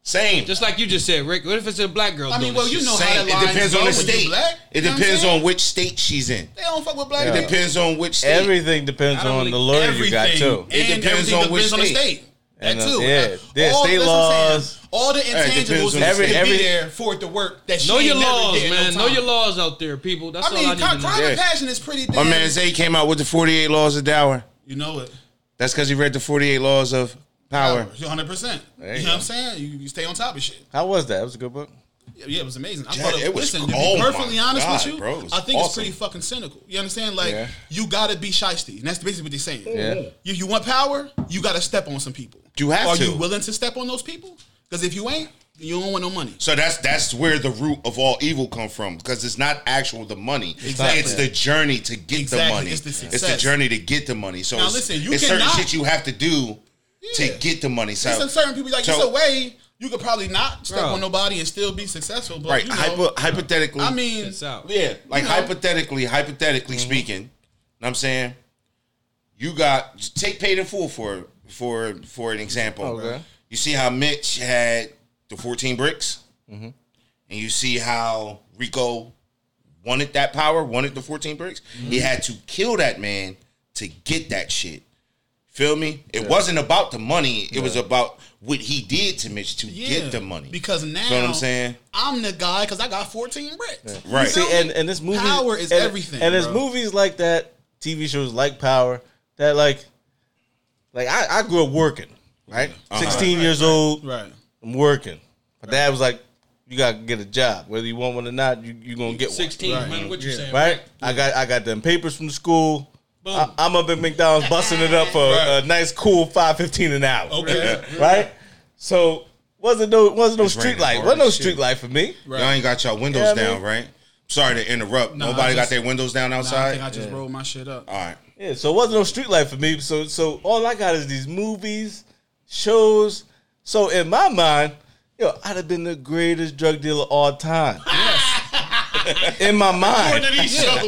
Same. Just like you just said, Rick. What if it's a black girl I doing mean, well, you know how Same. that It depends on the state. black. It You know what I'm depends on which state she's in. They don't fuck with black It depends on which state. Everything depends on really- the lawyer you got too. It depends on which depends on the state. state. That And, uh, too. yeah. Yeah, All- state that's what I'm saying. laws. All the intangibles on that Every- every- be there for it to work. That she Know your ain't never laws, did no man. Know your laws out there, people. That's I all mean, I need to crime know. of passion is pretty. Damn, My man Zay came out with the 48 laws of Power. you know it. That's because he read the 48 laws of power. hundred percent. You know what. I'm saying? You, you stay on top of shit. How was that? It was a good book. Yeah, yeah, it was amazing. I Yeah, thought it, it was- listen, to oh be my perfectly honest God, with you, bro, I think it's pretty fucking cynical. You understand? Like Yeah. you gotta be shisty, and that's basically what they're saying. Yeah. You, you want power, you gotta step on some people. You have to Are to. you willing to step on those people? Because if you ain't, you don't want no money. So that's that's where the root of all evil come from because it's not actual the money. Exactly. It's the journey to get Exactly. the money. It's the It's the journey to get the money. So Now, it's, listen, you it's certain cannot- shit you have to do to get the money. So There's certain people like so- it's a way you could probably not step Bro. on nobody and still be successful. But right, you know, hypo, hypothetically, I mean, Yeah, like You know. hypothetically, hypothetically Mm-hmm. speaking, know what I'm saying you got take paid in full for for for an example. Okay. You see how Mitch had the 14 bricks, Mm-hmm. and you see how Rico wanted that power, wanted the 14 bricks. Mm-hmm. He had to kill that man to get that shit. Feel me? It wasn't about the money. It was about what he did to Mitch to yeah, get the money. Because now, Feel what I'm saying? I'm the guy because I got 14 bricks. You Right. feel See, and and this movie Power is and, everything, And there's movies like that, TV shows like Power, that like, like I, I grew up working, right? Uh-huh. 16 years old, right. I'm working. My dad was like, "You gotta get a job, whether you want one or not. You you gonna get one." 16, Right. man. What you saying? right? I got I got them papers from the school. Boom. I, I'm up at McDonald's busting it up for a nice cool five fifteen an hour. Okay. right? So wasn't no wasn't no It's street raining light. Wasn't no as street light for me. Right. Y'all ain't got y'all windows Yeah, I down, mean- right? Sorry to interrupt. Nah, Nobody I got their windows down Nah, I outside. think I just rolled my shit up. All right. Yeah, so it wasn't no street light for me. So so all I got is these movies, shows. So in my mind, yo, I'd have been the greatest drug dealer of all time. In my mind.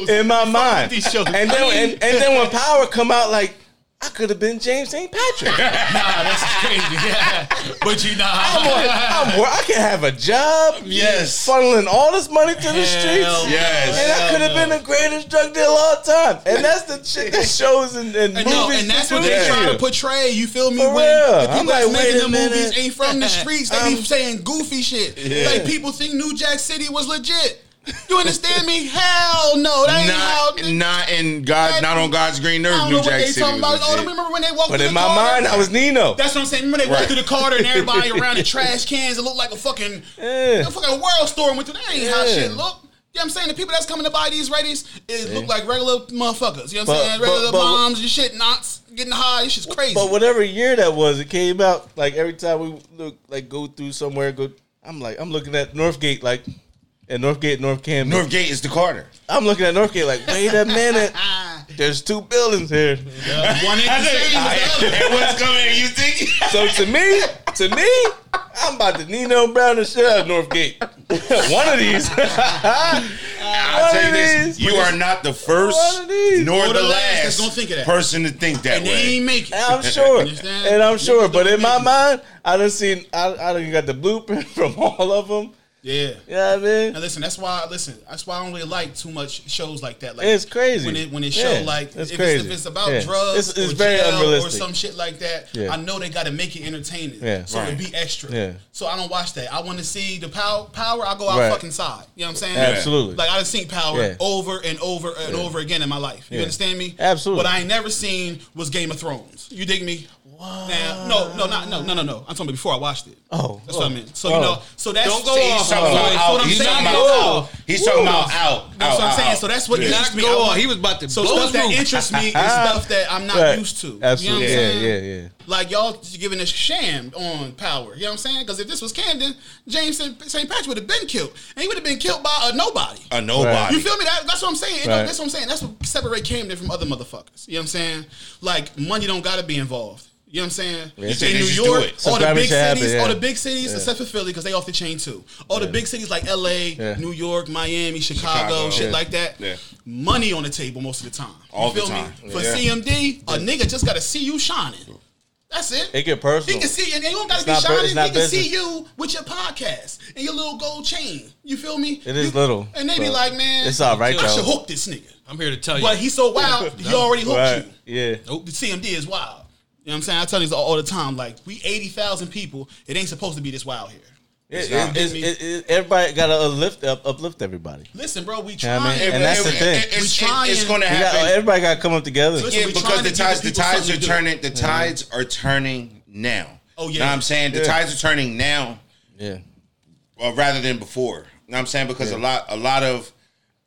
In my mind. And then and, and then when Power come out, like I could have been James St. Patrick. (laughs) Nah, that's crazy. Yeah. But you know, I'm, on, I'm I can have a job. Yes. funneling all this money to the Hell streets. Yes. And I could have been the greatest drug dealer of all time. And that's the shit that shows and, and And movies. no, and that's what they to try to portray. You feel me? For when real. the people I'm that's like, making the movies ain't from the (laughs) streets, they Um, be saying goofy shit. Like people think New Jack City was legit. You understand me? Hell no, that ain't how. Not, not in God, not on God's green earth. New Jack City. talking about. Oh, remember when they walked But in my mind, I was Nino. That's what I'm saying. Remember they walked Right. through the Carter and everybody (laughs) around the trash cans. It looked like a fucking, Yeah. a fucking world store and went through. That ain't how shit look. You know what I'm saying? The people that's coming to buy these readies is look like regular motherfuckers. You know what I'm But- saying? Regular but- moms and shit, knots, getting high. It's just crazy. But whatever year that was, it came out like every time we look like go through somewhere. Go, I'm like I'm looking at Northgate like, and Northgate, North Camden. Northgate is the Carter. I'm looking at Northgate like, wait a minute, (laughs) there's two buildings here. One ain't the same the other. (laughs) what's coming? You think? (laughs) So to me, to me, I'm about to Nino Brown the shit out of Northgate. One of these. I'll One tell you of this: these. you are not the first One of these. nor the the last last that's gonna think of that. person to think that And they ain't make it. And I'm sure, and I'm sure, but in my it. mind, I done seen, I, I done got the blueprint from all of them, Yeah. You know I mean? And listen, that's why. Listen, that's why I don't really like too much shows like that. Like It's crazy. when it when it Yeah, show like it's if, crazy. It's, if it's about Yeah. drugs It's- it's or very jail or some shit like that. Yeah. I know they got to make it entertaining, Yeah. so Right. it be extra. Yeah. So I don't watch that. I want to see the power. Power. I go out Right. fucking side. You know what I'm saying? Absolutely. Like I've seen Power Yeah. over and over and over again in my life. You Yeah. understand me? Absolutely. What I ain't never seen was Game of Thrones. You dig me? Now, no, no, not no, no, no, no. I'm talking about before I watched it. Oh. that's what I meant. So Oh. you know, so that's Don't go off, He's talking about out. He's talking about off. out. He's talking about out. That's what I'm saying. So that's what interests me. Not I go want- on. He was about to So blow stuff that interests me is (laughs) stuff that I'm not used to. Absolutely. You know what yeah, yeah, yeah. Like y'all giving a sham on power. You know what I'm saying? Because if this was Camden, James St. Patrick would have been killed, and he would have been killed by a nobody. A nobody. You feel me? That, that's what I'm saying. Right. That's what I'm saying. That's what separate Camden from other motherfuckers. You know what I'm saying? Like money don't gotta be involved. You know what I'm saying? You In say they New just do York, it. all the big cities, all the big cities, except for Philly, because they off the chain too. All the big cities like L.A., New York, Miami, Chicago, Chicago. shit like that. Money on the table most of the time. You All the feel time. Me? For CMD, a nigga just gotta see you shining. That's it. It get personal. He can see, and you don't gotta It's be not bu- shining. he can see you with your podcast and your little gold chain. You feel me? It is You- little, and they be like, man, it's all right, I should though. hook this nigga. I'm here to tell you. But he's so wild, he (laughs) already hooked Right. you. Yeah. Nope. The CMD is wild. You know what I'm saying? I tell you this all, all the time. Like we eighty thousand people. It ain't supposed to be this wild here. It, not. it, it, it, everybody got to uplift, up, uplift everybody. Listen, bro, we Yeah, trying. I mean, and that's the thing. It's, We it's, trying. it's going to We got- happen. everybody got to come up together. Listen, Yeah, because the to tides, the the tides are turning. The tides are turning now. Oh, yeah. Know what I'm saying the Yeah. tides are turning now, Yeah. uh, rather than before. Know what I'm saying because a lot, a lot of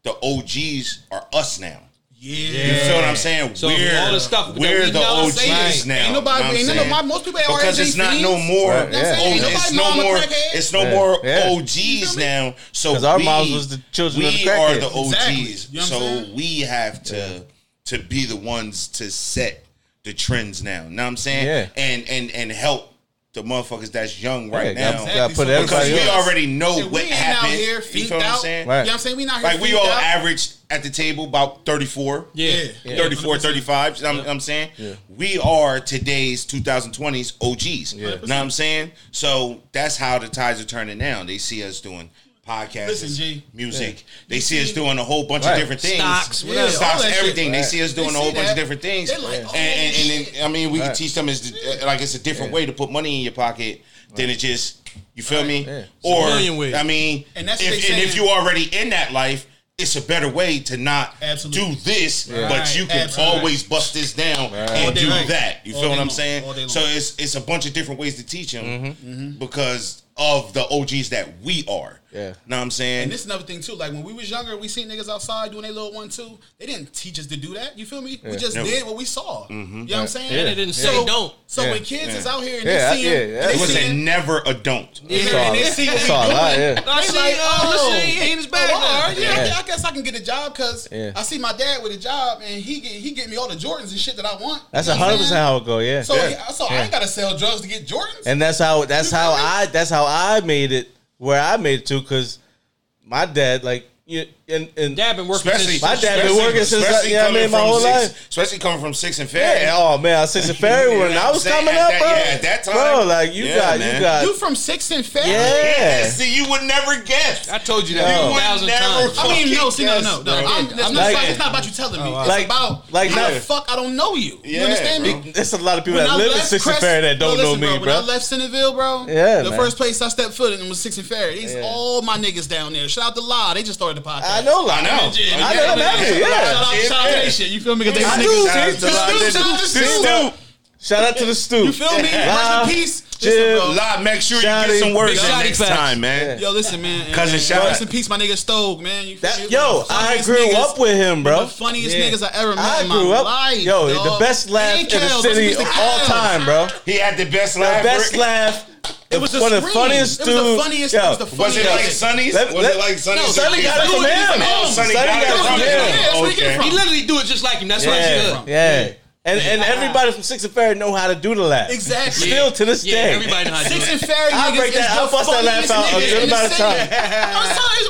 the OGs are us now. Yeah. You feel what I'm saying? So we're all the stuff that we're we the OGs right. now. Ain't nobody- know what ain't I'm no- saying? my- most people ain't because it's not no more. Right, yeah. That's it. Ain't Oh, it's no more. It's no more yeah. OGs now. So our we, moms was the children we of the are crackheads. the OGs. Exactly. You know so we have to to be the ones to set the trends now. You Know what I'm saying? Yeah. And and and help the motherfuckers that's young right Yeah, now. gotta- gotta put So- Because we on. already know And we what out happened. here you fiended feel what I'm saying? Right. You know what I'm saying? We not here Like we all out. averaged at the table about 34. yeah. Yeah. 34, 35. You know what I'm saying? We are today's 2020s OGs. You know what I'm saying? So that's how the tides are turning now. They see us doing podcasts, Listen, G. music. They see us doing a whole bunch Right. of different things. Stocks, Yeah, whatever. Stocks, that shit. everything. They see us doing They a whole see bunch of different things. Like, and, oh, and, and shit. then, I mean, we Right. can teach them as the, like it's a different way to put money in your pocket than it just, you feel me? Yeah. Or, It's a million ways. I mean, And that's if, and if saying. you already in that life, it's a better way to not Absolutely. do this, but you can Absolutely. always bust this down All and do long. that. You All feel what I'm long. saying? All day long. So it's it's a bunch of different ways to teach them Mm-hmm. because of the OGs that we are. Yeah. Know what I'm saying? And this is another thing too. Like when we was younger, we seen niggas outside doing their little one two. They didn't teach us to do that. You feel me? We just Never. did what we saw. Mm-hmm. You know what I'm saying? Yeah. And it didn't say So, don't. so Yeah. when kids is out here and Yeah, they see yeah, him, yeah. it they was see a never a don't. and Saw and they see what we Saw doing, that, yeah. I they see, like, uh, oh, oh, he ain't his bag oh, now. all right, yeah, Yeah. I guess I can get a job because Yeah. I see my dad with a job and he get, he get me all the Jordans and shit that I want. That's You know I'm hundred percent how it go. Yeah. So, so I ain't gotta sell drugs to get Jordans. And that's how that's how? I that's how I made it where I made it to because my dad like you and and Dad been working Especially, since My dad been working since I- especially yeah, I coming mean, my from whole six- life. Especially coming from six and fair. yeah, oh man, I was six and (laughs) Ferry You when I was coming up, that- bro. yeah, at that time. bro. Like you Yeah, got man. you got you from Six and Fair? yeah. See, you would never guess. I told you Yo. that You would thousand never times. I mean, no, Fucking see, no, no, no. I'm, it's, I'm not, it's not about you telling me. it's like- about like how the fuck I don't know you. You understand me? There's a lot of people When that live in Six and Crest- Ferry that don't know me, bro, bro. When I left Centerville, bro, Yeah, the first place I stepped foot in was Six and Ferry. These all my niggas down there. Shout out to La, they just started the podcast. I know, like, I know. I know, I'm happy, yeah. shout out to they shit. You feel me? Because they I niggas. Shout out the to lot shout out to Stu. Stu. Shout out to the Stu. You feel me? Rest in peace. Jim. Listen, bro. Lot, make sure you get some words in next facts. time, man. Yo, listen, man. Cousin and shout Rest in peace, my nigga Stoke, man. You That- yo, One of the I grew niggas- up with him, bro. the funniest Yeah. niggas I ever met I in grew my up, life. yo, the best laugh in the city of all time, bro. He had the best The laugh. best laugh. It was one of the funniest dudes. It was the funniest. Yeah. It was the funniest. Was it like Sonny's? Let, was it like Sonny's? No, Sonny got it from him. Oh, Sonny got it from him. Okay. He literally do it just like him. That's yeah. where I get from. Yeah. And, and wow. everybody from Six and Ferry know how to do the laugh. Exactly. Still to this yeah, day. Everybody know how to do it. Six and Ferry I'll break that. I bust that laugh out a good amount of time.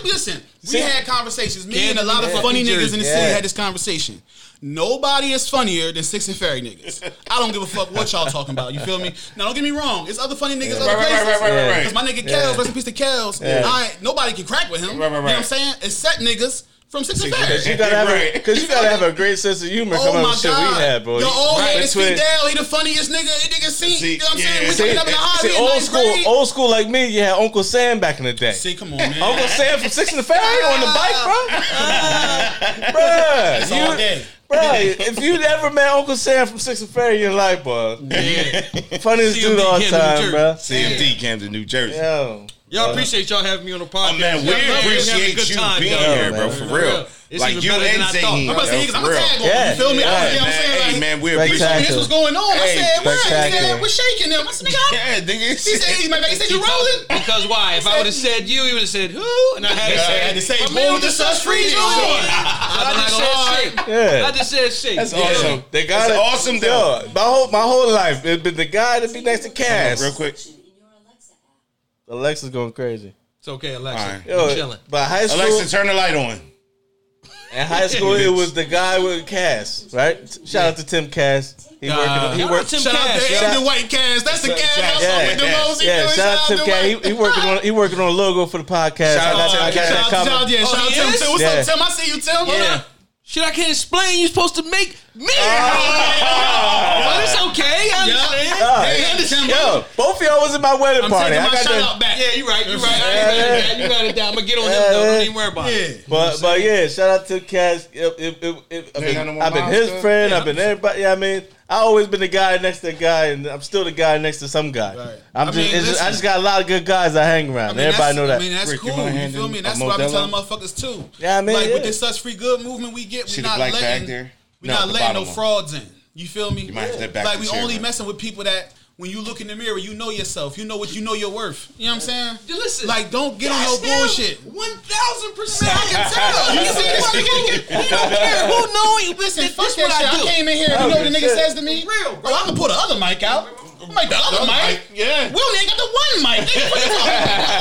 Listen, we had conversations. Me and a lot of funny niggas in the city had this conversation. Nobody is funnier than Six and Ferry niggas. I don't give a fuck what y'all talking about. You feel me? Now don't get me wrong. It's other funny niggas yeah. other right, places. Right, right, right, right, Because my nigga yeah. Kels, rest in peace to Kels. Yeah. I, nobody can crack with him. Right, right, right. You know what I'm saying? it's set niggas from Six and Because you gotta have, right. a, cause you gotta have a (laughs) great sense of humor. Oh my shit God. we had, bro. Yo, old man is Fidel. He the funniest nigga. Nigga seen. See, you know what I'm yeah. saying? We see, up in the see, old school, grade. old school like me. You had Uncle Sam back in the day. See, come on, man. Uncle Sam from Six and the Ferry on the bike, bro. Ah. Uh, bro, you, all day. Bro, if you ever met Uncle Sam from Six and Ferry, you're like, bro. yeah. funniest CMD dude all time, bro. CMD Camden, New Jersey. Yo. Y'all appreciate y'all having me on the podcast. Oh, man, we y'all appreciate you time, being y'all. here, bro. For real. It's like you and Zaheen. I'm about to say I'm a tag on yeah, you. Feel me? Yeah, I'm man, saying like, man, we're appreciating this What's going on. Hey, I said, what? He we're shaking them. I said, nigga, yeah, nigga. He said, he's my back. He said, you're rolling? Because why? If I would have said you, he would have said who? And I had to say, I had to say, move the sus free joint. (laughs) I just said shake. I just said shit. That's awesome. They got it. Awesome, though. My whole my whole life, it's been the guy to be next to Cass. Real quick. Alexa's going crazy. It's okay, Alexa. All right. Yo, chilling. But high school, Alexa, turn the light on. In high school, it was the guy with Cass, right? Shout out to Tim Cass. He nah. working. He worked. Shout Cass. out to Andrew White Cass. That's the Cass household yeah, with the yeah, most. Yeah, shout, out to Tim Cass. He, he working on. He working on a logo for the podcast. Shout out, to got, oh, I shout out, cover. Yeah, Tim. What's yeah. up, Tim? I see you, Tim. Yeah. Shit, I can't explain. You're supposed to make me. (laughs) Oh, but it's okay. I understand. Hey, understand both of y'all was at my wedding I'm party. taking my shout out back. Yeah, you're right. You're right. I ain't. You got it down. I'm gonna get on him though. Don't even worry about it. But but yeah, shout out to Cash. I've been his friend. I've been everybody. Yeah, I mean, I always been the guy next to the guy, and I'm still the guy next to some guy. Right. I'm I just, mean, just, I just got a lot of good guys I hang around. I mean, Everybody know that. I mean, that's Rick, cool. You, you feel me? That's what I'm telling motherfuckers too. Yeah, I mean, like with this sus free good movement, we get we not letting we no, not letting no frauds in. You feel me? You might yeah. have back like we only messing with people that when you look in the mirror, you know yourself. You know what you know your worth. You know what I'm saying? Listen, like don't get on no bullshit. One thousand percent, I can tell. (laughs) you see this nigga? Don't care who knowing. you. Listen fuck that shit. I do. I came in here. You know what the nigga shit. says to me? Real, bro. Oh, I'm gonna pull the other mic out. I'm like the other mic. Yeah. We only got the one mic. Nigga, what you talking about?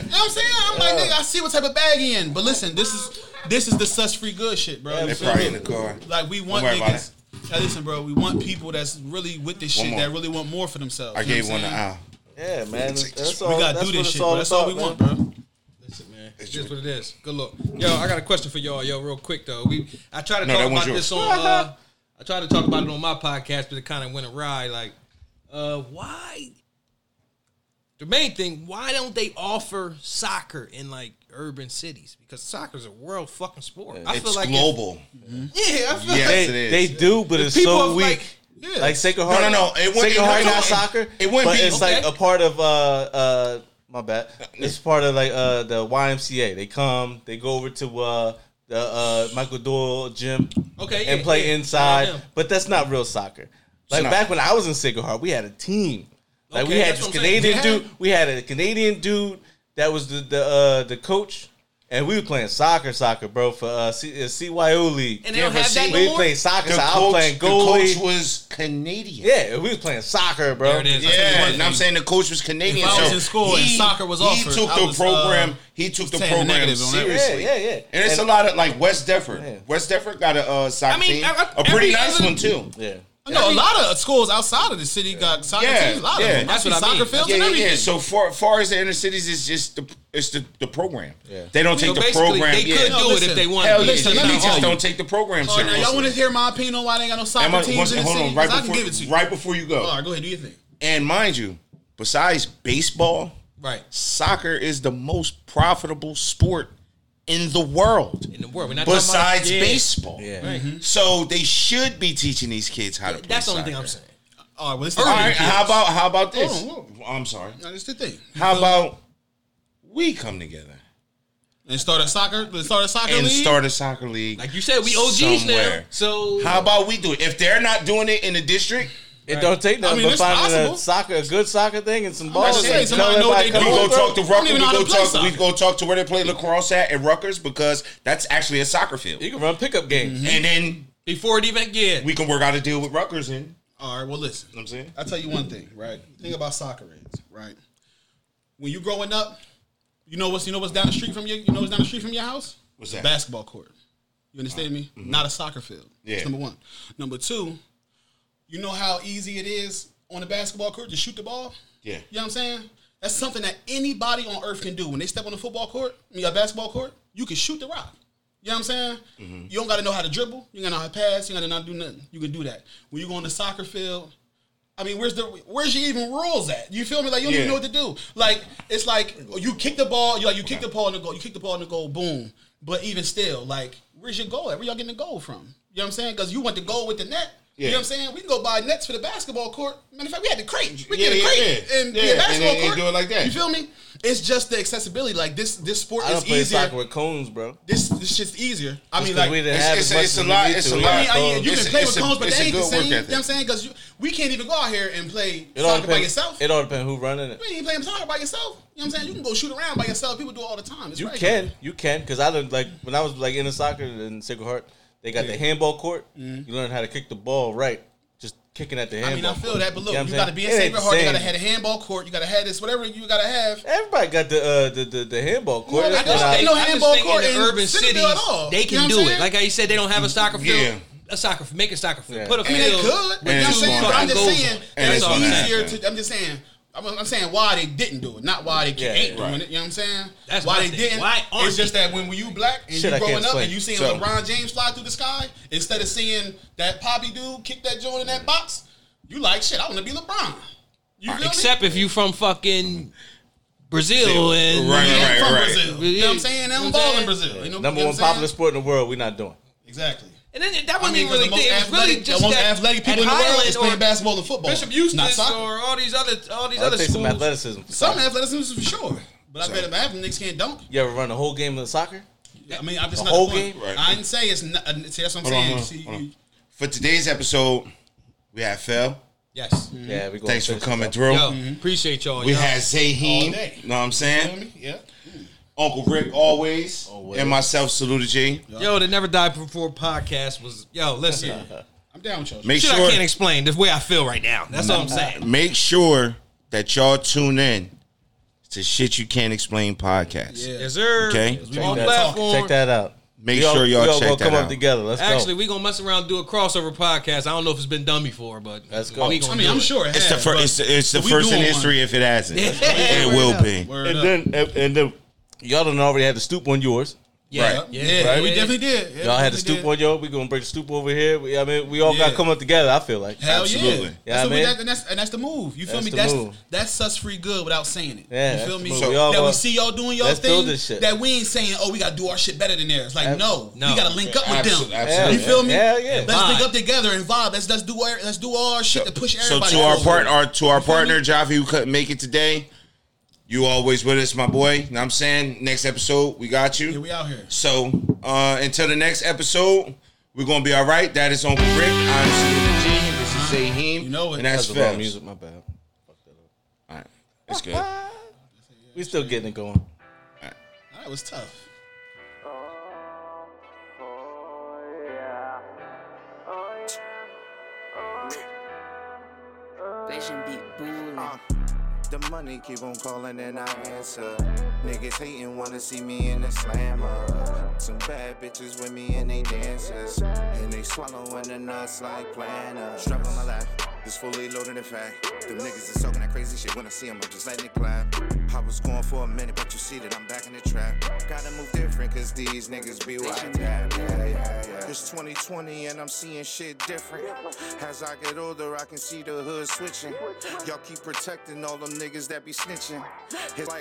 (laughs) You know what I'm saying? I'm like, nigga, I see what type of bag he in. But listen, this is this is the sus free good shit, bro. They You probably in the car. Like we want niggas. Hey, listen, bro. We want people that's really with this One shit more. that really want more for themselves. I gave one I'm. Yeah, man. That's, all. We gotta that's do this shit. All bro. That's all we want, bro. Listen, man. It's just what it is. Good luck. Yo, I got a question for y'all, yo, real quick though. We I tried to No, talk about yours. this on uh I tried to talk about it on my podcast, but it kind of went awry. Like, uh why the main thing, why don't they offer soccer in like urban cities because soccer is a world fucking sport. I feel it's like global. If, yeah, I feel yes, like it is. They do, but it's so weak. Like, yeah. Like Sacred Heart. No, no, no. It wouldn't Sacred Heart no, not soccer. It wouldn't but be. It's okay. like a part of uh uh my bad. It's part of like uh the YMCA. They come, they go over to uh the uh Michael Doyle gym okay, yeah, and play yeah, inside. Yeah, but that's not real soccer. Like so back when I was in Sacred Heart, we had a team. Like okay, we had this Canadian dude, we had a Canadian dude that was the the uh, the coach. And we were playing soccer, soccer, bro, for uh, C- uh, CYO league. And they don't have that We played soccer, the so coach, I was playing goalie. The coach was Canadian. Yeah, we was playing soccer, bro. There it is. Yeah, and I'm saying the coach was Canadian. If I was in school he, and soccer was offered. Uh, he took the was, program. Uh, he took the program the seriously. Yeah, yeah, yeah. And, it's and, a lot of like West Deptford. Yeah. West Deptford got a uh, soccer I mean, team, I, I, a pretty nice other, one too. Yeah. Know, a lot of schools outside of the city got soccer yeah, teams. A lot yeah. of them. That's, what soccer I mean. fields yeah, and everything. Yeah. So far, far as the inner cities, it's just the it's the, the program. Yeah. They don't take so the program. They could do no, listen, it if they want. Hell, listen, let me just don't take the program oh, seriously. Now, y'all want to hear my opinion on why they got no soccer I, teams once, in the hold city? On, right before, I can give it to you. Right before you go. All right, go ahead. Do your thing. And mind you, besides baseball, right, soccer is the most profitable sport in the world. In the world, besides about, baseball. Yeah. Mm-hmm. So they should be teaching these kids how to. Play That's the only thing I'm saying. All right, well, All right how about how about oh, this? Oh, well, I'm sorry. No, that's the thing. How about we come together? And start a soccer, start a soccer and league. start a soccer league. Like you said, we OGs somewhere. now. So how about we do it? If they're not doing it in the district, it right. don't take nothing I mean, but finding a soccer, a good soccer thing, and some balls. Say, know what they we go talk to Rutgers. We go talk. We go talk to where they play lacrosse at at Rutgers because that's actually a soccer field. You can run pickup games, mm-hmm. and then before it even gets, we can work out a deal with Rutgers. In all right, well, listen, you know I'm saying I tell you one thing, right? Think about soccer is right. When you growing up, you know what's you know what's down the street from your you know what's down the street from your house. What's that? Basketball court. You understand me? Mm-hmm. Not a soccer field. Yeah. That's number one. Number two you know how easy it is on a basketball court to shoot the ball. Yeah. You know what I'm saying? That's something that anybody on earth can do. When they step on the football court, I mean, a basketball court, you can shoot the rock. You know what I'm saying? Mm-hmm. You don't got to know how to dribble. You got to know how to pass. You got to not do nothing. You can do that. When you go on the soccer field, I mean, where's the where's your even rules at? You feel me? Like you don't even know what to do. Like it's like you kick the ball, you like you kick the ball in the goal, you kick the ball in the goal, boom. But even still, like where's your goal at? Where y'all getting the goal from? You know what I'm saying? Because you want the goal with the net. You know what I'm saying? We can go buy nets for the basketball court. Matter of fact, we had the crate. We Yeah, get a yeah, crate yeah. and Yeah, be a and basketball then- and court. do it like that. You feel me? It's just the accessibility. Like this, this sport I is don't play easier. soccer with cones, bro. This this shit's easier. I mean, like we didn't it's- have it's- as much it's a as lot- it's a lot. I mean, I mean, you It's can play it's with a- cones, but they ain't the same. You know what I'm saying? Because we can't even go out here and play It all soccer by yourself. It all depends who running it. You ain't playing soccer by yourself. You know what I'm saying? You can go shoot around by yourself. People do it all the time. It's You regular. can, you can, because I learned like when I was like in the soccer in Sacred Heart, they got the handball court. You learn how to kick the ball right, just kicking at the Mm-hmm. I handball. mean, I feel court. that, but look, know you, got to be in saying? It ain't Heart. You got to have a handball court. You got to have this, whatever you got to have. Everybody got the uh, the, the the handball court. Well, I just not- think- no I handball court in in the urban Centerville cities at all. they You know can do saying? it. Like how you said, they don't have a soccer field. Yeah. A soccer make a soccer field. Yeah. Put a I mean, field. they could, but with you know what I'm saying? But I'm just saying that That's it's all I'm saying. easier to. I'm just saying. I'm, I'm saying why they didn't do it, not why they Yeah, ain't right. doing it. You know what I'm saying? That's why they didn't. Why aren't it's just that when, when you black and Shit, you growing up explain. and you seeing So- LeBron James fly through the sky instead of seeing that Poppy dude kick that joint in that box, you like shit. I want to be LeBron. You feel Except if you from fucking Brazil and Right, right, from right. Brazil. You know what I'm saying? They don't I'm ball in? Brazil. You know, number you know one what popular sport in the world. We're not doing. Exactly. And then that I wasn't mean, even really the most it was really athletic, just the most that athletic people in the world is playing or basketball and football. Bishop not soccer. or all these other all these I'll other take some athleticism. Some athleticism for sure, but I bet if half of them niggas can't dunk. You ever run the whole game of soccer? I mean, I'm just The not whole the game? Right. I didn't say it's not. See, that's what I'm Hold on, saying. hold on, See, hold on. For today's episode, we have Phil. Yes. Yeah, we going. Thanks for coming through. Yo, mm-hmm. appreciate y'all. We yo. had All Zahim. day. Know what I'm you saying? feel me? Yeah. Uncle Rick always, Always. and myself, Salute G. Yo, the Never Die Before podcast was yo. Listen, (laughs) I'm down with y'all. Make shit, sure, I can't explain the way I feel right now. That's all I'm saying. make sure that y'all tune in to Shit You Can't Explain podcast. Yeah. Yes, sir. Okay. Check All that, platforms. check that out. Make We all- sure y'all we all check gonna that come out. up together. Let's Actually, go. we gonna mess around and do a crossover podcast. I don't know if it's been done before, but Let's go. We I gonna mean, do I'm it. sure it It's the has, first. but It's the, it's the we first in doing history if it hasn't. (laughs) Yeah. It will be. Word And up. then and, and then y'all done already had the stoop on yours. Yeah, Right. yeah, yeah, yeah, we definitely did. Yeah, Y'all had the definitely stoop on yours. We gonna bring the stoop over here. We, I mean, we all got Yeah. to come up together. I feel like. Hell Absolutely. yeah. Yeah, That's what we, man. that, and, that's, and that's the move. You feel That's me? the That's move. that's sus free good without saying it. Yeah, you that's feel the me? move. So- that we uh, see y'all doing y'all let's thing. build this shit. That we ain't saying, oh, we gotta do our shit better than theirs. Like, Ab- no, No. we gotta link up with Absolutely. them. absolutely. You feel me? Hell yeah. Let's link up together and vibe. Let's let's do our let's do all our shit to push So everybody. to our forward. part, our to our partner? Javi who couldn't make it today, you always with us, my boy. Know what I'm saying next episode we got you. Yeah, we out here. So uh, until the next episode, we're gonna be all right. That is Uncle Rick. I'm Salute G. This is Zahim. You know it. And that's That's the wrong Phelps. music. My bad. All right, it's good. (laughs) We still getting it going. All right, that was tough. Vision beat boolin'. The money keep on calling and I answer. Niggas hating wanna see me in the slammer. Some bad bitches with me and they dancers. And they swallowing the nuts like planners. Strap on my lap, it's fully loaded in fact. Them niggas is talking that crazy shit when I see them, I'm just letting it clap. I was going for a minute, but you see that I'm back in the trap. Gotta move different, cause these niggas be white. Yeah, yeah, yeah, yeah. It's 2020 and I'm seeing shit different. As I get older, I can see the hood switching. Y'all keep protecting all them niggas that be snitching. It's like